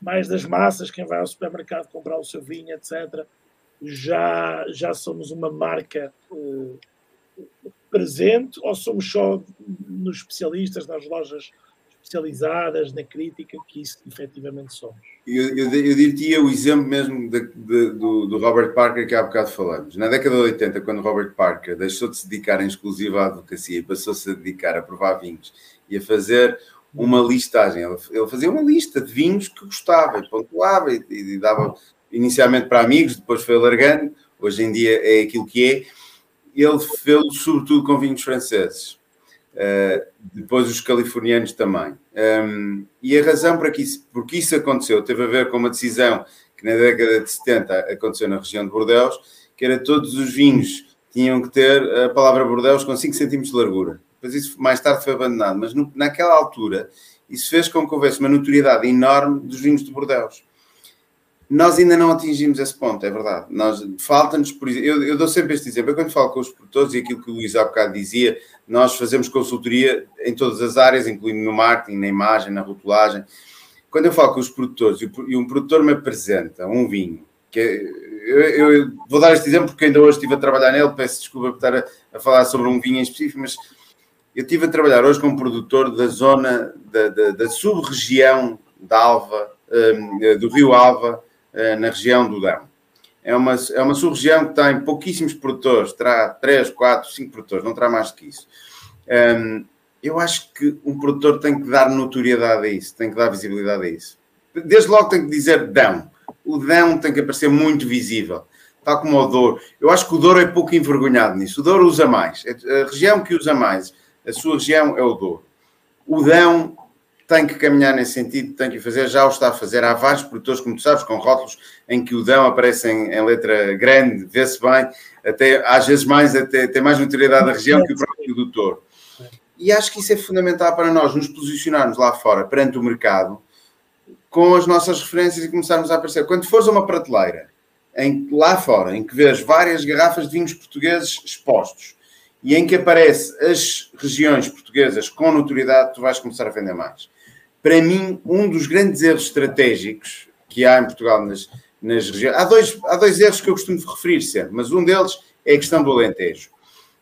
mais das massas, quem vai ao supermercado comprar o seu vinho, etc., já, já somos uma marca uh, presente ou somos só nos especialistas, nas lojas especializadas, na crítica, que isso efetivamente somos? Eu, eu, eu diria o exemplo mesmo de, de, do, do, Robert Parker que há bocado falamos. Na década de 80, quando Robert Parker deixou de se dedicar em exclusiva à advocacia e passou-se a dedicar a provar vinhos e a fazer uma listagem. Ele, fazia uma lista de vinhos que gostava e pontuava e, e dava inicialmente para amigos, depois foi alargando. Hoje em dia é aquilo que é. Ele fez sobretudo com vinhos franceses. Uh, depois os californianos também. Um, e a razão para que isso, porque isso aconteceu teve a ver com uma decisão que na década de 70 aconteceu na região de Bordeaux, que era todos os vinhos tinham que ter a palavra Bordeaux com 5 centímetros de largura depois isso mais tarde foi abandonado, mas no, naquela altura isso fez com que houvesse uma notoriedade enorme dos vinhos de Bordeaux. Nós ainda não atingimos esse ponto, é verdade. Nós falta-nos, por eu, eu dou sempre este exemplo. Eu, quando falo com os produtores e aquilo que o Luís há bocado dizia, nós fazemos consultoria em todas as áreas, incluindo no marketing, na imagem, na rotulagem. Quando eu falo com os produtores e um produtor me apresenta um vinho, que é, eu, eu, vou dar este exemplo porque ainda hoje estive a trabalhar nele, peço desculpa por estar a, a falar sobre um vinho em específico, mas eu estive a trabalhar hoje como produtor da zona, da, da, da sub-região da Alva, um, do Rio Alva, uh, na região do Dão. É uma, é uma sub-região que tem pouquíssimos produtores, terá 3, 4, 5 produtores, não terá mais que isso. Um, eu acho que um produtor tem que dar notoriedade a isso, tem que dar visibilidade a isso. Desde logo tem que dizer Dão. O Dão tem que aparecer muito visível, tal como o Douro. Eu acho que o Douro é pouco envergonhado nisso. O Douro usa mais. É a região que usa mais a sua região é o Douro. O Dão tem que caminhar nesse sentido, tem que fazer, já o está a fazer. Há vários produtores, como tu sabes, com rótulos em que o Dão aparece em, em letra grande, vê-se bem, até às vezes mais, até tem mais notoriedade da região que o próprio do Douro. E acho que isso é fundamental para nós, nos posicionarmos lá fora, perante o mercado, com as nossas referências e começarmos a aparecer. Quando fores a uma prateleira, em, lá fora, em que vês várias garrafas de vinhos portugueses expostos, e em que aparece as regiões portuguesas com notoriedade, tu vais começar a vender mais. Para mim, um dos grandes erros estratégicos que há em Portugal nas, nas regiões. Há dois, há dois erros que eu costumo referir sempre, mas um deles é a questão do Alentejo,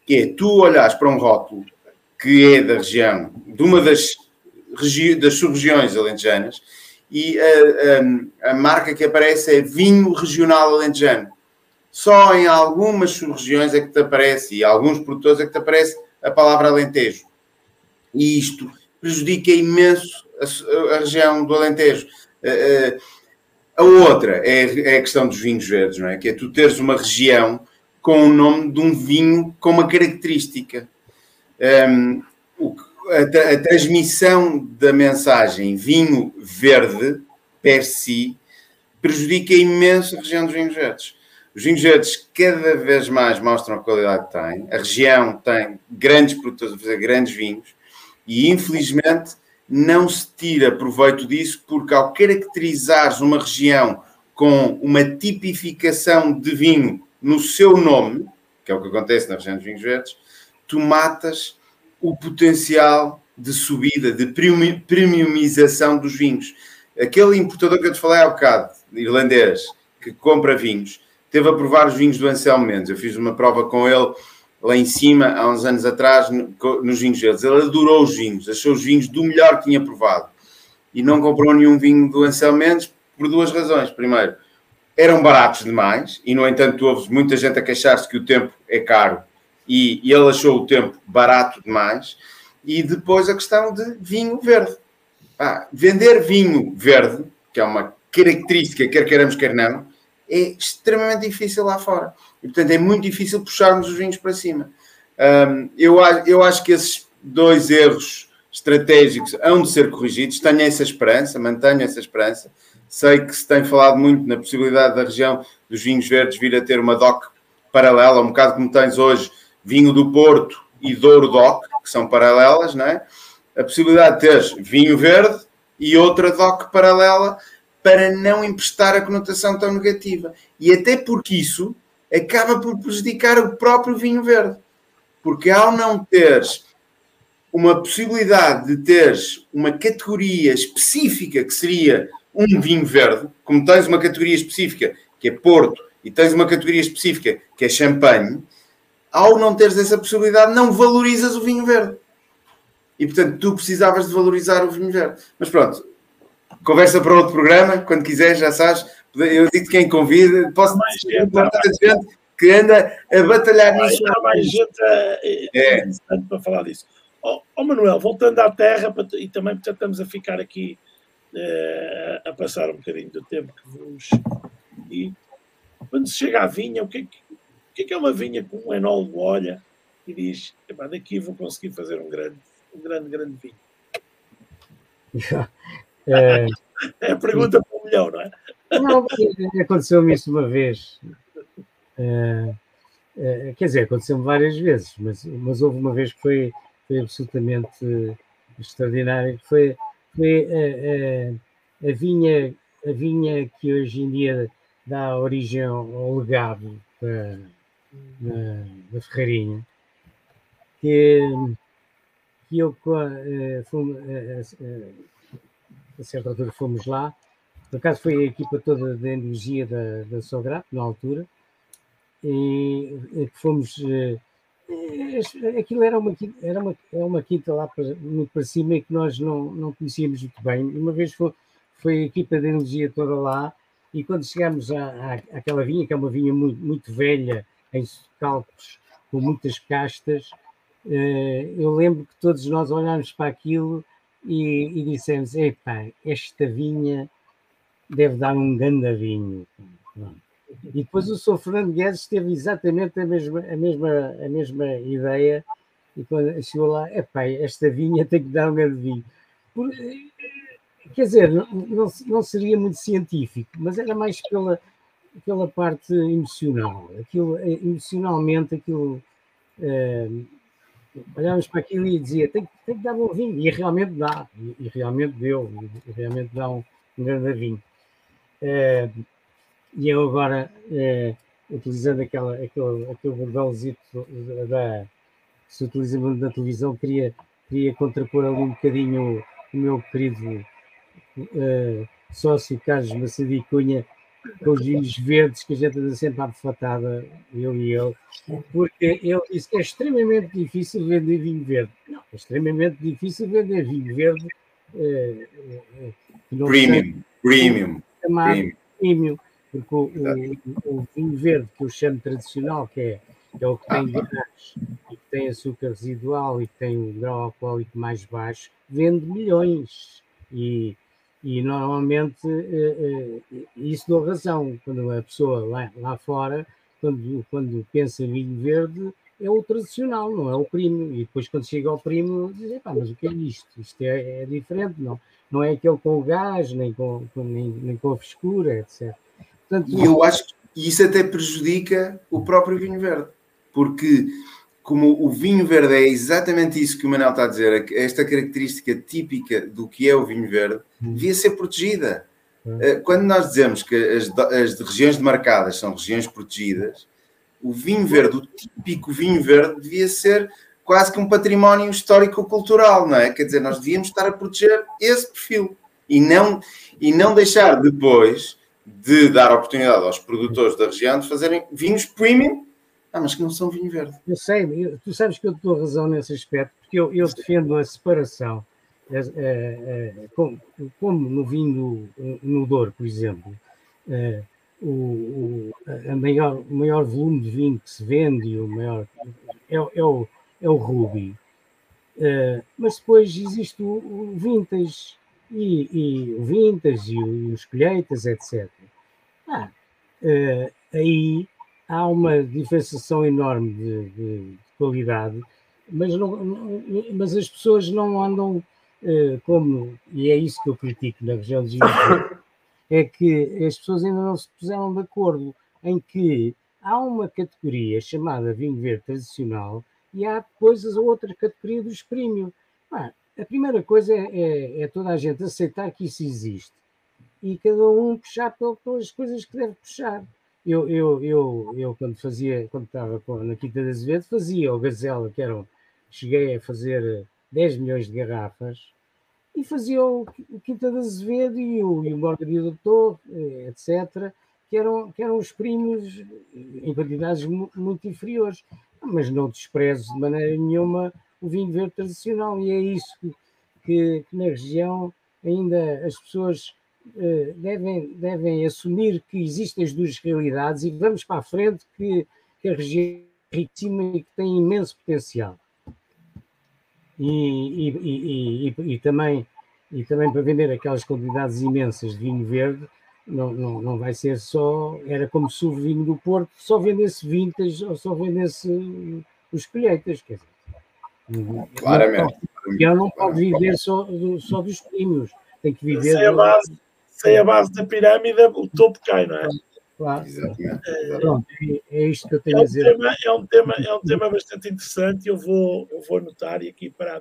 que é tu olhares para um rótulo que é da região, de uma das, regi das sub-regiões alentejanas, e a, a, a marca que aparece é vinho regional alentejano. Só em algumas sub-regiões é que te aparece, e alguns produtores é que te aparece a palavra Alentejo. E isto prejudica imenso a, a região do Alentejo. A outra é, é a questão dos vinhos verdes, não é? Que é tu teres uma região com o nome de um vinho com uma característica. Um, a, a, transmissão da mensagem vinho verde, per si, prejudica imenso a região dos vinhos verdes. Os vinhos verdes cada vez mais mostram a qualidade que têm. A região tem grandes produtores a fazer grandes vinhos e, infelizmente, não se tira proveito disso porque, ao caracterizares uma região com uma tipificação de vinho no seu nome, que é o que acontece na região dos vinhos verdes, tu matas o potencial de subida, de premiumização dos vinhos. Aquele importador que eu te falei há bocado, irlandês, que compra vinhos, teve a provar os vinhos do Anselmo Mendes. Eu fiz uma prova com ele lá em cima, há uns anos atrás, nos vinhos deles. Ele adorou os vinhos, achou os vinhos do melhor que tinha provado. E não comprou nenhum vinho do Anselmo Mendes por duas razões. Primeiro, eram baratos demais, e no entanto, houve muita gente a queixar-se que o tempo é caro, e, ele achou o tempo barato demais. E depois a questão de vinho verde. Ah, vender vinho verde, que é uma característica, quer queiramos, quer não, é extremamente difícil lá fora. E, portanto, é muito difícil puxarmos os vinhos para cima. Um, eu, eu acho que esses dois erros estratégicos hão de ser corrigidos. Tenho essa esperança, mantenho essa esperança. Sei que se tem falado muito na possibilidade da região dos vinhos verdes vir a ter uma DOC paralela, um bocado como tens hoje vinho do Porto e Douro DOC, que são paralelas, não é? A possibilidade de teres vinho verde e outra DOC paralela para não emprestar a conotação tão negativa. E até porque isso acaba por prejudicar o próprio vinho verde. Porque ao não teres uma possibilidade de teres uma categoria específica que seria um vinho verde, como tens uma categoria específica que é Porto e tens uma categoria específica que é Champagne, ao não teres essa possibilidade, não valorizas o vinho verde. E portanto, tu precisavas de valorizar o vinho verde. Mas pronto, conversa para outro programa, quando quiseres, já sabes. Eu digo quem convida, posso mais gente, gente que anda a batalhar nisso. Há mais gente é. interessante para falar disso. Ó oh, oh, Manuel, voltando à terra, e também portanto, estamos a ficar aqui uh, a passar um bocadinho do tempo que vos e quando se chega à vinha, o que é, que, o que, é, que é uma vinha com um enólogo olha e diz, daqui vou conseguir fazer um grande, um grande, grande vinho? <laughs> É, é a pergunta para um milhão, não é? Não, aconteceu-me isso uma vez. É, é, quer dizer, aconteceu-me várias vezes, mas, mas houve uma vez que foi, foi absolutamente extraordinário. Foi, foi a, a, a, vinha, a vinha que hoje em dia dá origem ao legado da, da, da Ferreirinha, que, que eu, eh, eh, eh, a certa altura fomos lá, por acaso foi a equipa toda da energia da, da Sograp, na altura, e fomos. Aquilo era uma, era uma, era uma quinta lá para, muito para cima e que nós não, não conhecíamos muito bem. Uma vez foi, foi a equipa de energia toda lá e quando chegamos à, à, àquela vinha, que é uma vinha muito, muito velha, em calcos, com muitas castas, eh, eu lembro que todos nós olhámos para aquilo e, e dissemos: epá, esta vinha deve dar um grande vinho. E depois o Sr. Fernando Guedes teve exatamente a mesma, a mesma, a mesma ideia, e quando chegou lá, epá, esta vinha tem que dar um grande vinho. Por, quer dizer, não, não, não, seria muito científico, mas era mais pela, pela parte emocional. Aquilo, eh, emocionalmente, aquilo. Eh, olhávamos para aquilo e dizia: tem, tem que dar bom vinho. E realmente dá, e, e realmente deu, e realmente dá um, um grande vinho. Eh, e eu agora, eh, utilizando aquela, aquele, aquele bordãozito da, que se utiliza muito na televisão, queria, queria contrapor ali um bocadinho o meu querido uh, sócio Carlos Macedo Cunha com os vinhos verdes que a gente anda sempre à befatada, eu e ele, porque ele disse que é extremamente difícil vender vinho verde. Não, é extremamente difícil vender vinho verde. Uh, uh, premium, premium, premium. premium. Porque o, o, o, vinho verde que eu chamo tradicional, que é, que é o que tem gás e que tem açúcar residual e que tem um grau alcoólico mais baixo, vende milhões. E, e normalmente eh, eh, isso dou razão. Quando a pessoa lá, lá fora, quando, quando pensa vinho verde, é o tradicional, não é o primo. E depois, quando chega ao primo, diz: mas o que é isto? Isto é, é, diferente, não, não é aquele com o gás, nem com, com nem, nem, com a frescura, etc. Portanto, e eu acho que isso até prejudica o próprio vinho verde, porque como o vinho verde é exatamente isso que o Manel está a dizer, esta característica típica do que é o vinho verde, hum. devia ser protegida. Hum. Eh, quando nós dizemos que as, as regiões demarcadas são regiões protegidas, o vinho verde, o típico vinho verde, devia ser quase que um património histórico-cultural, não é? Quer dizer, nós devíamos estar a proteger esse perfil e não, e não deixar depois de dar oportunidade aos produtores da região de fazerem vinhos premium ah, mas que não são vinho verde. Eu sei, eu, tu sabes que eu dou razão nesse aspecto, porque eu, eu defendo a separação, é, é, como, como, no vinho no Douro, por exemplo, é, o, o maior, maior volume de vinho que se vende, o maior, é, é o, é o Ruby. Mas depois existe o, o Vintage, e, e o Vintage e, os colheitas, etc. Ah, aí há uma diferenciação enorme de, de, de qualidade, mas, não, não, mas as pessoas não andam uh, como, e é isso que eu critico na região de Gil, <coughs> é que as pessoas ainda não se puseram de acordo em que há uma categoria chamada vinho verde tradicional e há depois a outra categoria dos premium. Ah, a primeira coisa é, é, é, toda a gente aceitar que isso existe e cada um puxar pelas coisas que deve puxar. Eu, eu, eu, eu quando fazia, quando estava na Quinta de Azevedo, fazia o Gazela, que eram, cheguei a fazer 10 milhões de garrafas, e fazia o, Quinta de Azevedo e o, e o Morgaria do Torre, eh, etc., que eram, que eram os primos em quantidades muito inferiores. Mas não desprezo de maneira nenhuma o vinho verde tradicional, e é isso que, que, que na região ainda as pessoas devem, devem assumir que existem as duas realidades e vamos para a frente que, que a região é riquíssima e que tem imenso potencial. E, e, e, e, também, e também para vender aquelas quantidades imensas de vinho verde, não, não, não vai ser só, era como se o vinho do Porto só vendesse vintage ou só vendesse os colheitas, quer dizer. Claramente. Ele não pode viver só, só dos primos, tem que viver. Sem a base, sem a base da pirâmide, o topo cai, não é? Claro. Exatamente. Pronto, é, é isto que eu tenho é um a dizer. Tema, é, um tema, é um tema bastante interessante. Eu vou, eu vou anotar e aqui para,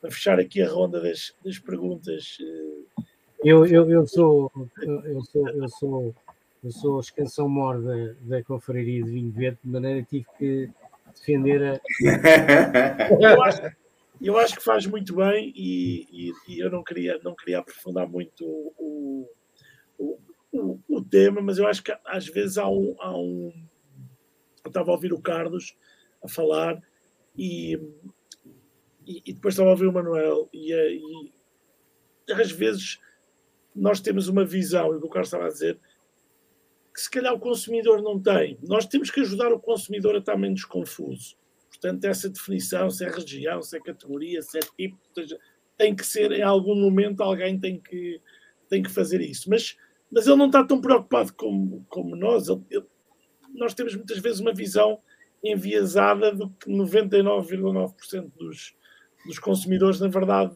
para fechar aqui a ronda das, das perguntas. Uh, eu, eu, eu sou eu sou eu sou eu sou escansão mor da, da confraria de vinho verde, de maneira que tive que defender a. eu, acho, eu acho que faz muito bem e, e, e, eu não queria, não queria aprofundar muito o, o, o, tema, mas eu acho que às vezes há um, há um. Eu estava a ouvir o Carlos a falar e, e, e depois estava a ouvir o Manuel e, e às vezes nós temos uma visão, e o que o Carlos estava a dizer, que se calhar o consumidor não tem. Nós temos que ajudar o consumidor a estar menos confuso. Portanto, essa definição, se é região, se é categoria, se é tipo, tem que ser, em algum momento, alguém tem que, tem que fazer isso. Mas, mas ele não está tão preocupado como, como nós. Ele, ele, nós temos muitas vezes uma visão enviesada do que 99,9% dos, dos consumidores, na verdade,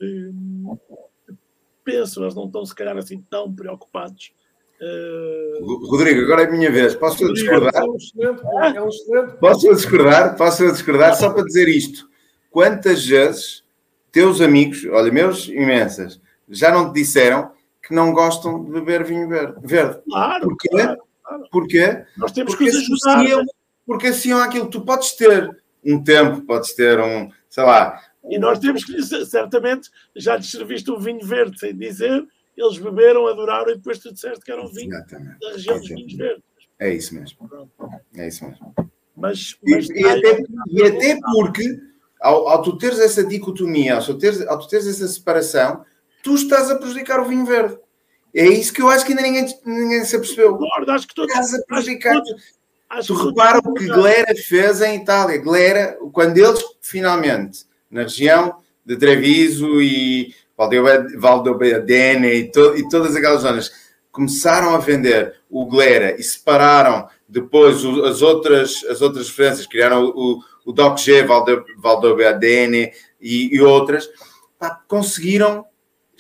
pensam, eles não estão se calhar assim tão preocupados. Uh... Rodrigo, agora é a minha vez. Posso eu discordar? É um excelente, é um excelente... Posso discordar? Posso discordar só para dizer isto? Quantas vezes teus amigos, olha, meus imensas, já não te disseram que não gostam de beber vinho verde? Claro. Porquê? Claro, claro. Porquê? Nós temos porque que os ajudar. porque assim é aquilo, tu podes ter um tempo, podes ter um, sei lá, e nós temos que, certamente, já lhes serviste um vinho verde sem dizer, eles beberam, adoraram e depois tu disseste que era um vinho Exatamente. da região dos vinhos verdes. É isso mesmo. É isso mesmo. Mas, mas e, e, até, e até porque, ao, ao, tu teres essa dicotomia, ao tu, teres, ao tu teres essa separação, tu estás a prejudicar o vinho verde. É isso que eu acho que ainda ninguém, ninguém se apercebeu. Concordo, acho que todos. Estás a prejudicar. tu repara o que Glera fez em Itália. Glera, quando eles finalmente na região de Treviso e Valdobbiadene e, to, e todas aquelas zonas começaram a vender o Glera e separaram depois o, as, outras, as outras referências, criaram o, o Doc G, Valdobbiadene e, e outras, pá, conseguiram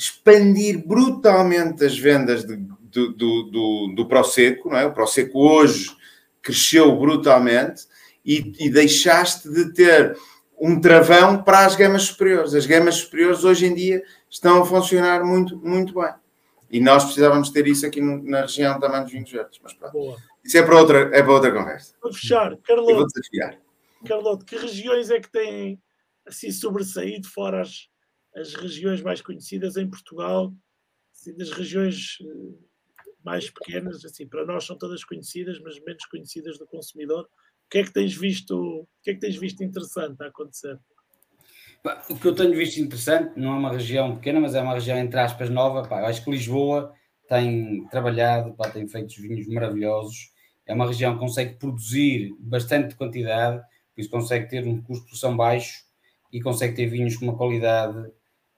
expandir brutalmente as vendas de, do, do, do, do Prosecco, não é? O Prosecco hoje cresceu brutalmente e, e deixaste de ter um travão para as gamas superiores. As gamas superiores hoje em dia estão a funcionar muito, muito bem. E nós precisávamos ter isso aqui no, na região também dos vinhos verdes. Mas pronto. Boa. Isso é para outra, é para outra conversa. Vou fechar. Carlote, vou desafiar. Carlote, que regiões é que têm assim sobressaído fora as, as regiões mais conhecidas em Portugal? Assim, das regiões eh, mais pequenas, assim, para nós são todas conhecidas, mas menos conhecidas do consumidor que é que tens visto, o que é que tens visto interessante a acontecer? O que eu tenho visto interessante, não é uma região pequena, mas é uma região, entre aspas, nova. Pá, acho que Lisboa tem trabalhado, pá, tem feito vinhos maravilhosos. É uma região que consegue produzir bastante quantidade, por isso consegue ter um custo de produção baixo e consegue ter vinhos com uma qualidade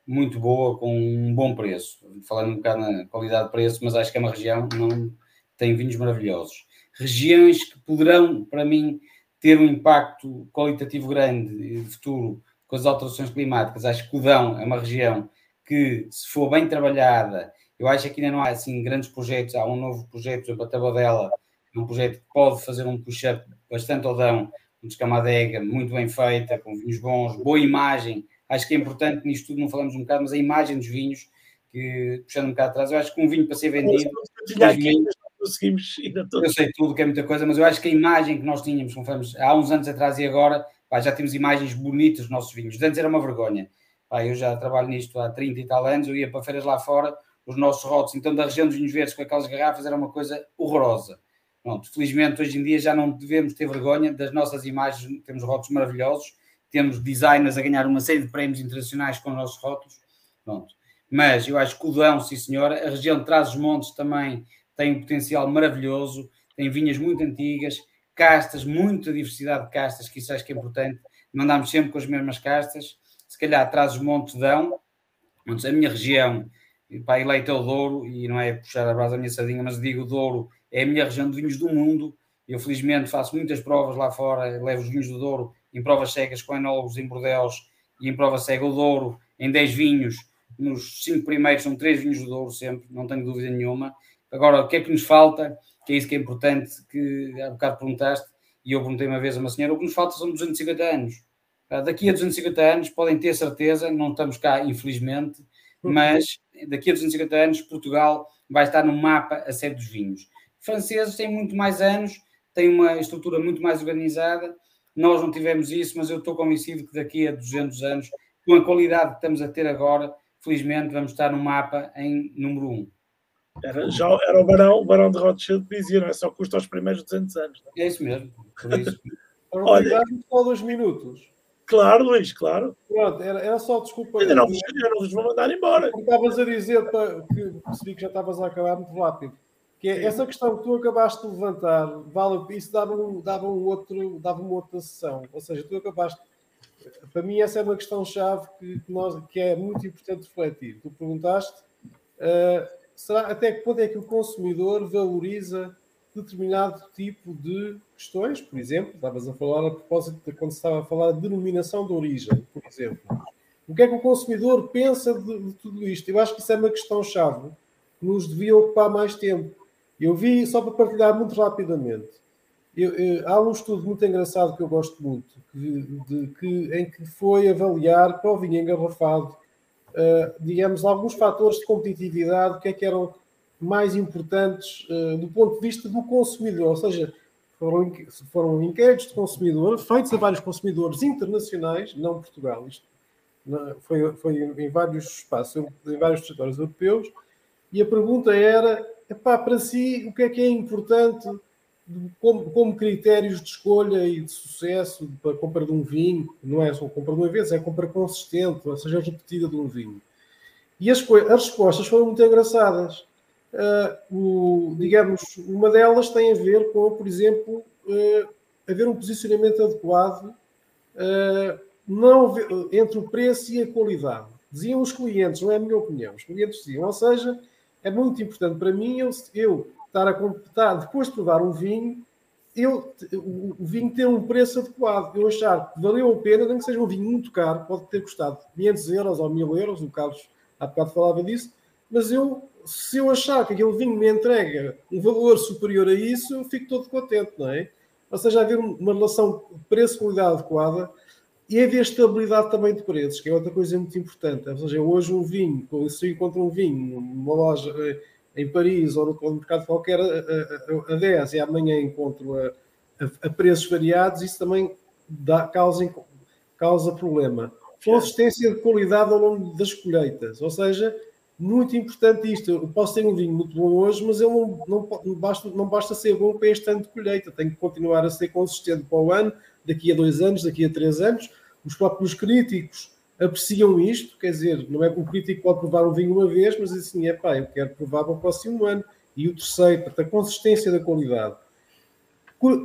muito boa, com um bom preço. Falando um bocado na qualidade de preço, mas acho que é uma região que não tem vinhos maravilhosos. regiões que poderão, para mim, ter um impacto qualitativo grande de futuro com as alterações climáticas. Acho que o Dão é uma região que, se for bem trabalhada, eu acho que ainda não há assim grandes projetos. Há um novo projeto, a Tabadela, é um projeto que pode fazer um push-up bastante ao Dão, um descamadega muito bem feita, com vinhos bons, boa imagem. Acho que é importante nisto tudo, não falamos um bocado, mas a imagem dos vinhos, que puxando um bocado atrás, eu acho que um vinho para ser vendido. Conseguimos Eu sei tudo que é muita coisa, mas eu acho que a imagem que nós tínhamos, como falamos, há uns anos atrás e agora, pá, já temos imagens bonitas dos nossos vinhos. Antes era uma vergonha. Pá, eu já trabalho nisto há 30 e tal anos, eu ia para feiras lá fora, os nossos rótulos, então da região dos vinhos verdes com aquelas garrafas era uma coisa horrorosa. Pronto, felizmente hoje em dia já não devemos ter vergonha das nossas imagens, temos rótulos maravilhosos, temos designers a ganhar uma série de prémios internacionais com os nossos rótulos. Pronto. Mas eu acho que o Dão, sim senhora, a região de Trás-os-Montes também tem um potencial maravilhoso, tem vinhas muito antigas, castas, muita diversidade de castas, que isso acho que é importante. Não andamos sempre com as mesmas castas se calhar traz os montes dão, a minha região, para eleito é o Douro, e não é puxar a brasa da minha sardinha, mas digo o Douro é a minha região de vinhos do mundo. Eu felizmente faço muitas provas lá fora, levo os vinhos do Douro em provas cegas com enólogos em Bordeus e em prova cega o Douro em 10 vinhos, nos 5 primeiros são 3 vinhos do Douro sempre, não tenho dúvida nenhuma. Agora, o que é que nos falta? Que é isso que é importante, que há bocado perguntaste, e eu perguntei uma vez a uma senhora, o que nos falta são 250 anos. Ah, daqui a 250 anos, podem ter certeza, não estamos cá, infelizmente, mas daqui a 250 anos, Portugal vai estar no mapa a série dos vinhos. Franceses têm muito mais anos, têm uma estrutura muito mais organizada. Nós não tivemos isso, mas eu estou convencido que daqui a 200 anos, com a qualidade que estamos a ter agora, felizmente vamos estar no mapa em número 1. Era, já, era o Barão, o Barão de Rothschild que dizia, não é? Só custa os primeiros 200 anos. Não? É isso mesmo. Por <laughs> isso. Olha, só dois minutos. Claro, Luís, claro. Pronto, era, era só desculpa. Ainda não vos, não vos vou mandar embora. Estavas a dizer para, que percebi que já estavas a acabar muito rápido. Que é essa questão que tu acabaste de levantar, vale, isso dava, um, dava, um outro, dava uma outra sessão. Ou seja, tu acabaste. Para mim, essa é uma questão-chave que, que, nós, que é muito importante refletir. Tu perguntaste uh, será, até que ponto é que o consumidor valoriza determinado tipo de questões, por exemplo, estavas a falar a propósito de quando se estava a falar de denominação de origem, por exemplo. O que é que o consumidor pensa de, de tudo isto? Eu acho que isso é uma questão-chave que nos devia ocupar mais tempo. Eu vi, só para partilhar muito rapidamente, eu, eu, há um estudo muito engraçado que eu gosto muito, que, de, que, em que foi avaliar para o vinho engarrafado, uh, digamos, alguns fatores de competitividade, o que é que eram mais importantes uh, do ponto de vista do consumidor, ou seja, foram, foram inquéritos de consumidor feitos a vários consumidores internacionais, não Portugal, isto foi, foi em vários espaços, em vários territórios europeus, e a pergunta era, epá, para si, o que é que é importante como, como, critérios de escolha e de sucesso para a compra de um vinho, não é só compra de uma vez, é compra consistente, ou seja, repetida de um vinho. E as, as respostas foram muito engraçadas uh, o, digamos, uma delas tem a ver com, por exemplo, uh, haver um posicionamento adequado uh, não, entre o preço e a qualidade. Diziam os clientes, não é a minha opinião, os clientes diziam, ou seja, é muito importante para mim eu, eu estar a completar, depois de provar um vinho, eu, o vinho ter um preço adequado. Eu achar que valeu a pena, nem que seja um vinho muito caro, pode ter custado 500 euros ou 1000 euros, o Carlos há bocado falava disso, mas eu se eu achar que aquele vinho me entrega um valor superior a isso, eu fico todo contente, não é? Ou seja, haver uma relação preço-qualidade adequada e haver estabilidade também de preços, que é outra coisa muito importante. Ou seja, hoje um vinho, se eu encontro um vinho numa loja eh, em Paris ou no mercado qualquer a, a, a 10 e amanhã encontro a, a, a preços variados, isso também dá, causa, causa problema. Consistência de qualidade ao longo das colheitas, ou seja, muito importante isto. Eu posso ter um vinho muito bom hoje, mas ele não, não, não, basta, não basta ser bom para este ano de colheita. Tem que continuar a ser consistente para o ano, daqui a dois anos, daqui a três anos. Os próprios críticos apreciam isto, quer dizer, não é o crítico pode provar um vinho uma vez, mas assim, é pá, eu quero provar para o próximo ano. E o terceiro, portanto, a consistência da qualidade.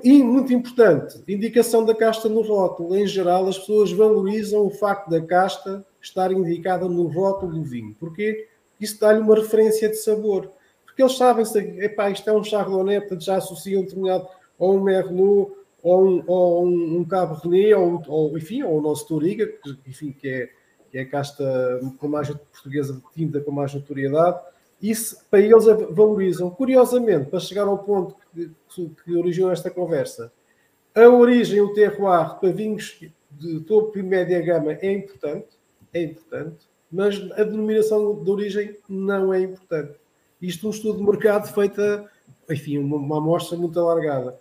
E, muito importante, indicação da casta no rótulo. Em geral, as pessoas valorizam o facto da casta estar indicada no rótulo do vinho. Porquê? isso dá-lhe uma referência de sabor. porque eles sabem se epá, isto é um Chardonnay, portanto já associam determinado ou um Merlot ou um, ou um, um Cabernet, ou, ou, enfim, ou o nosso Toriga, que, enfim, que é, que é a casta com mais portuguesa tinta com mais notoriedade, isso para eles valorizam. Curiosamente, para chegar ao ponto que, que originou esta conversa, a origem, o terroir para vinhos de topo e média gama é importante, é importante, mas a denominação de origem não é importante. Isto é um estudo de mercado feito, enfim, uma, uma amostra muito alargada.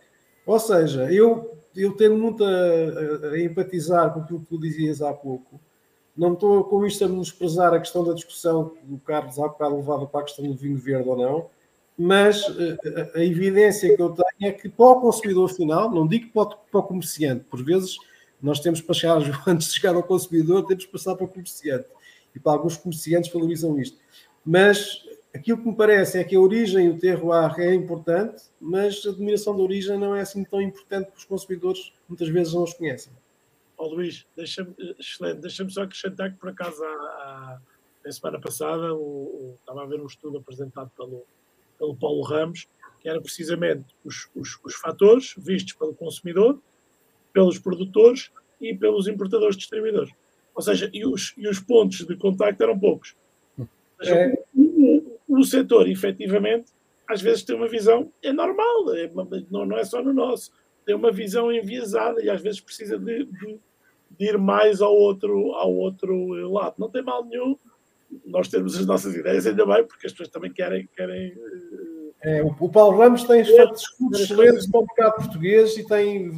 Ou seja, eu, eu tenho muito a, a, empatizar com aquilo que tu dizias há pouco. Não estou com isto a menosprezar a questão da discussão que o Carlos há bocado levava para a questão do vinho verde ou não, mas eh, a, a, evidência que eu tenho é que para o consumidor final, não digo para o, para o comerciante, por vezes nós temos para chegar, <laughs> antes de chegar ao consumidor, temos que passar para o comerciante. E para alguns comerciantes valorizam isto. Mas aquilo que me parece é que a origem, o terroir é importante, mas a denominação da origem não é assim tão importante porque os consumidores muitas vezes não os conhecem. Oh, Luís, deixa-me, excelente, deixa-me só acrescentar que por acaso há, há, semana passada o, o, estava a ver um estudo apresentado pelo, pelo Paulo Ramos, que era precisamente os, os, os fatores vistos pelo consumidor, pelos produtores e pelos importadores distribuidores. Ou seja, e os, e os pontos de contacto eram poucos. É. o, o, o, setor, efetivamente, às vezes tem uma visão, é normal, é, não, não é só no nosso, tem uma visão enviesada e às vezes precisa de, de, de, ir mais ao outro, ao outro lado. Não tem mal nenhum nós termos as nossas ideias, ainda bem, porque as pessoas também querem. querem é, o Paulo Ramos tem feito discursos excelentes para o mercado português e tem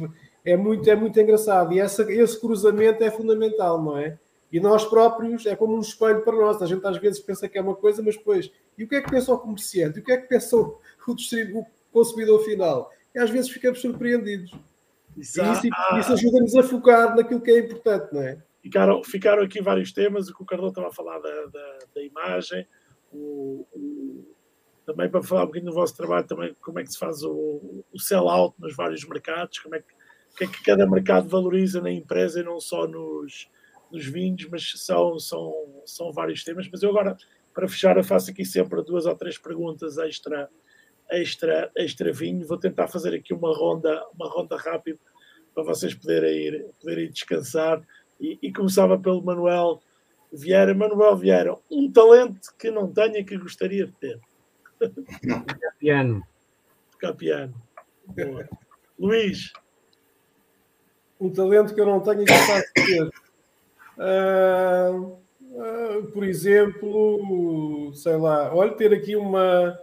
é muito, é muito engraçado. E essa, esse cruzamento é fundamental, não é? E nós próprios é como um espelho para nós. A gente às vezes pensa que é uma coisa, mas depois, e o que é que pensa o comerciante? E o que é que pensa o, o, o consumidor final? E às vezes ficamos surpreendidos. Isso, e isso, ah, isso ajuda-nos a focar naquilo que é importante, não é? Ficaram, ficaram aqui vários temas, o que o Carlos estava a falar da, da, da imagem, o, o, também para falar um bocadinho do vosso trabalho, também como é que se faz o, o sell-out nos vários mercados, como é que que é que cada mercado valoriza na empresa e não só nos, nos vinhos, mas são, são, são vários temas. Mas eu agora, para fechar, eu faço aqui sempre duas ou três perguntas extra, extra, extra vinho. Vou tentar fazer aqui uma ronda, uma ronda rápida para vocês poderem ir, poderem ir descansar. E, e começava pelo Manuel Vieira. Manuel Vieira, um talento que não tenha que gostaria de ter. Tocar piano. Tocar piano. Boa. Luís um talento que eu não tenho e que faço ter. Uh, uh, por exemplo, sei lá, olha, ter aqui uma.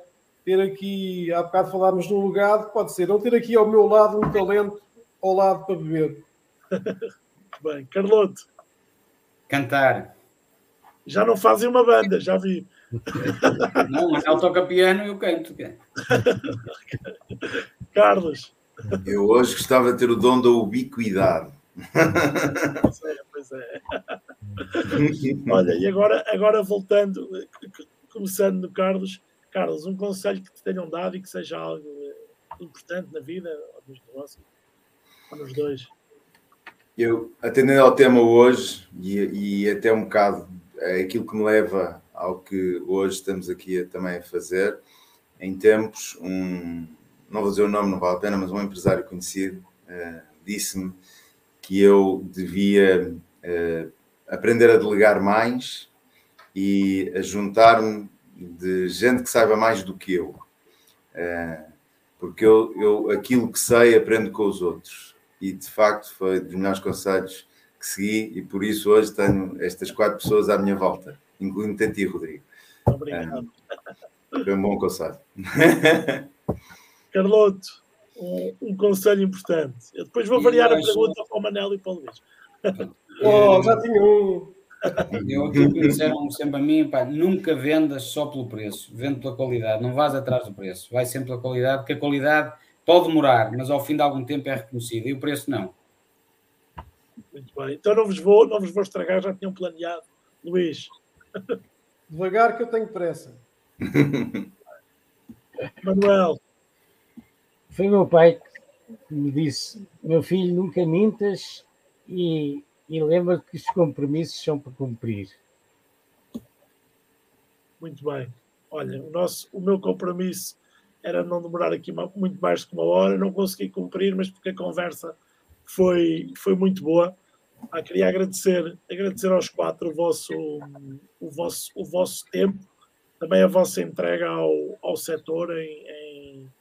Ter aqui, há bocado falámos num lugar, pode ser, não ter aqui ao meu lado um talento ao lado para beber. <laughs> Bem, Carloto. Cantar. Já não fazem uma banda, já vi. <laughs> Não, mas ele toca piano e eu canto. <laughs> Carlos. Eu hoje gostava de ter o dom da ubiquidade. Pois é. <laughs> Olha, e agora, agora voltando, começando no Carlos. Carlos, um conselho que te tenham dado e que seja algo importante na vida, ou nos negócios, ou nos dois. Eu, atendendo ao tema hoje, e, e até um bocado é aquilo que me leva ao que hoje estamos aqui a, também a fazer, em tempos, um, não vou dizer o nome, não vale a pena, mas um empresário conhecido uh, disse-me que eu devia aprender a delegar mais e a juntar-me de gente que saiba mais do que eu. Uh, porque eu, eu aquilo que sei aprendo com os outros. E de facto foi dos melhores conselhos que segui e por isso hoje tenho estas quatro pessoas à minha volta, incluindo a ti, Rodrigo. Obrigado. foi um bom conselho. <laughs> Carloto, um, um conselho importante. Eu depois vou variar a pergunta para o Manel e para o Luís. <laughs> Oh, já tinha um. Eu aquilo que me disseram sempre a mim, pá, nunca vendas só pelo preço, vende pela qualidade, não vás atrás do preço, vai sempre pela qualidade, porque a qualidade pode demorar, mas ao fim de algum tempo é reconhecida e o preço não. Muito bem, então não vos vou, não vos vou estragar, já tinham planeado. Luís. Devagar que eu tenho pressa. <laughs> Manuel. Foi meu pai que me disse: Meu filho, nunca mintas e, e lembra que os compromissos são para cumprir. Muito bem. olha, o, nosso, o meu compromisso era não demorar aqui muito mais que uma hora, não consegui cumprir, mas porque a conversa foi, foi muito boa. Ah, queria agradecer, agradecer aos quatro o vosso, o vosso, o vosso tempo, também a vossa entrega ao, ao setor em, em,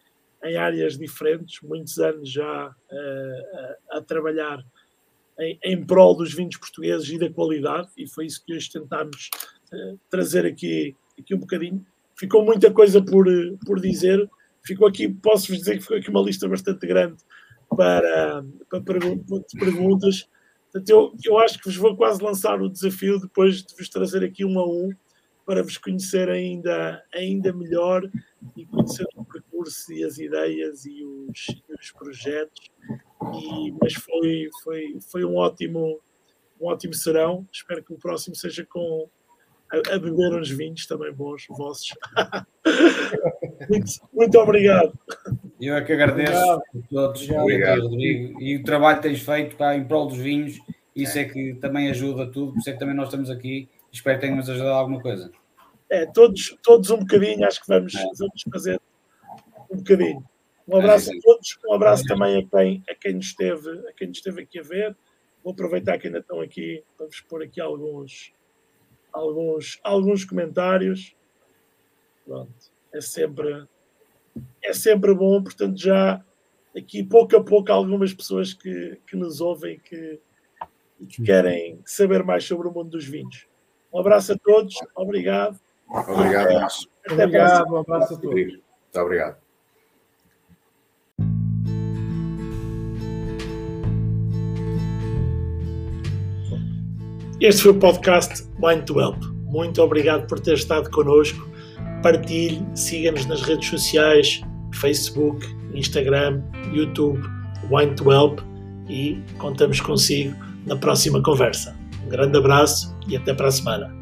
em áreas diferentes, muitos anos já uh, a, a, trabalhar em, em prol dos vinhos portugueses e da qualidade, e foi isso que hoje tentámos uh, trazer aqui, aqui um bocadinho. Ficou muita coisa por, por dizer, ficou aqui, posso-vos dizer que ficou aqui uma lista bastante grande para, para perguntas. Portanto, eu, eu acho que vos vou quase lançar o desafio depois de vos trazer aqui um a um para vos conhecer ainda, ainda melhor e conhecer o percurso e as ideias e os, e os projetos. E, mas foi, foi, foi um ótimo um ótimo serão. Espero que o próximo seja com a, a beber uns vinhos também bons, vossos. <laughs> muito, muito obrigado. Eu é que agradeço obrigado. a todos, obrigado. Rodrigo. E o trabalho que tens feito cá em prol dos vinhos, isso é que também ajuda tudo, por isso é que também nós estamos aqui. Espero que tenhamos ajudado alguma coisa. É, todos, todos um bocadinho, acho que vamos, é. vamos fazer um bocadinho. Um abraço é, a todos, um abraço é. também a quem, a, quem nos esteve, a quem nos esteve aqui a ver. Vou aproveitar que ainda estão aqui para vos pôr aqui alguns, alguns, alguns comentários. Pronto, é sempre, é sempre bom, portanto, já aqui pouco a pouco algumas pessoas que, que nos ouvem que, e que querem saber mais sobre o mundo dos vinhos. Um abraço a todos, obrigado. Obrigado, Márcio. Obrigado, um abraço a todos. Muito obrigado. Este foi o podcast Wine to Help. Muito obrigado por ter estado connosco. Partilhe, siga-nos nas redes sociais, Facebook, Instagram, YouTube, Wine to Help e contamos consigo na próxima conversa. Um grande abraço e até para a semana.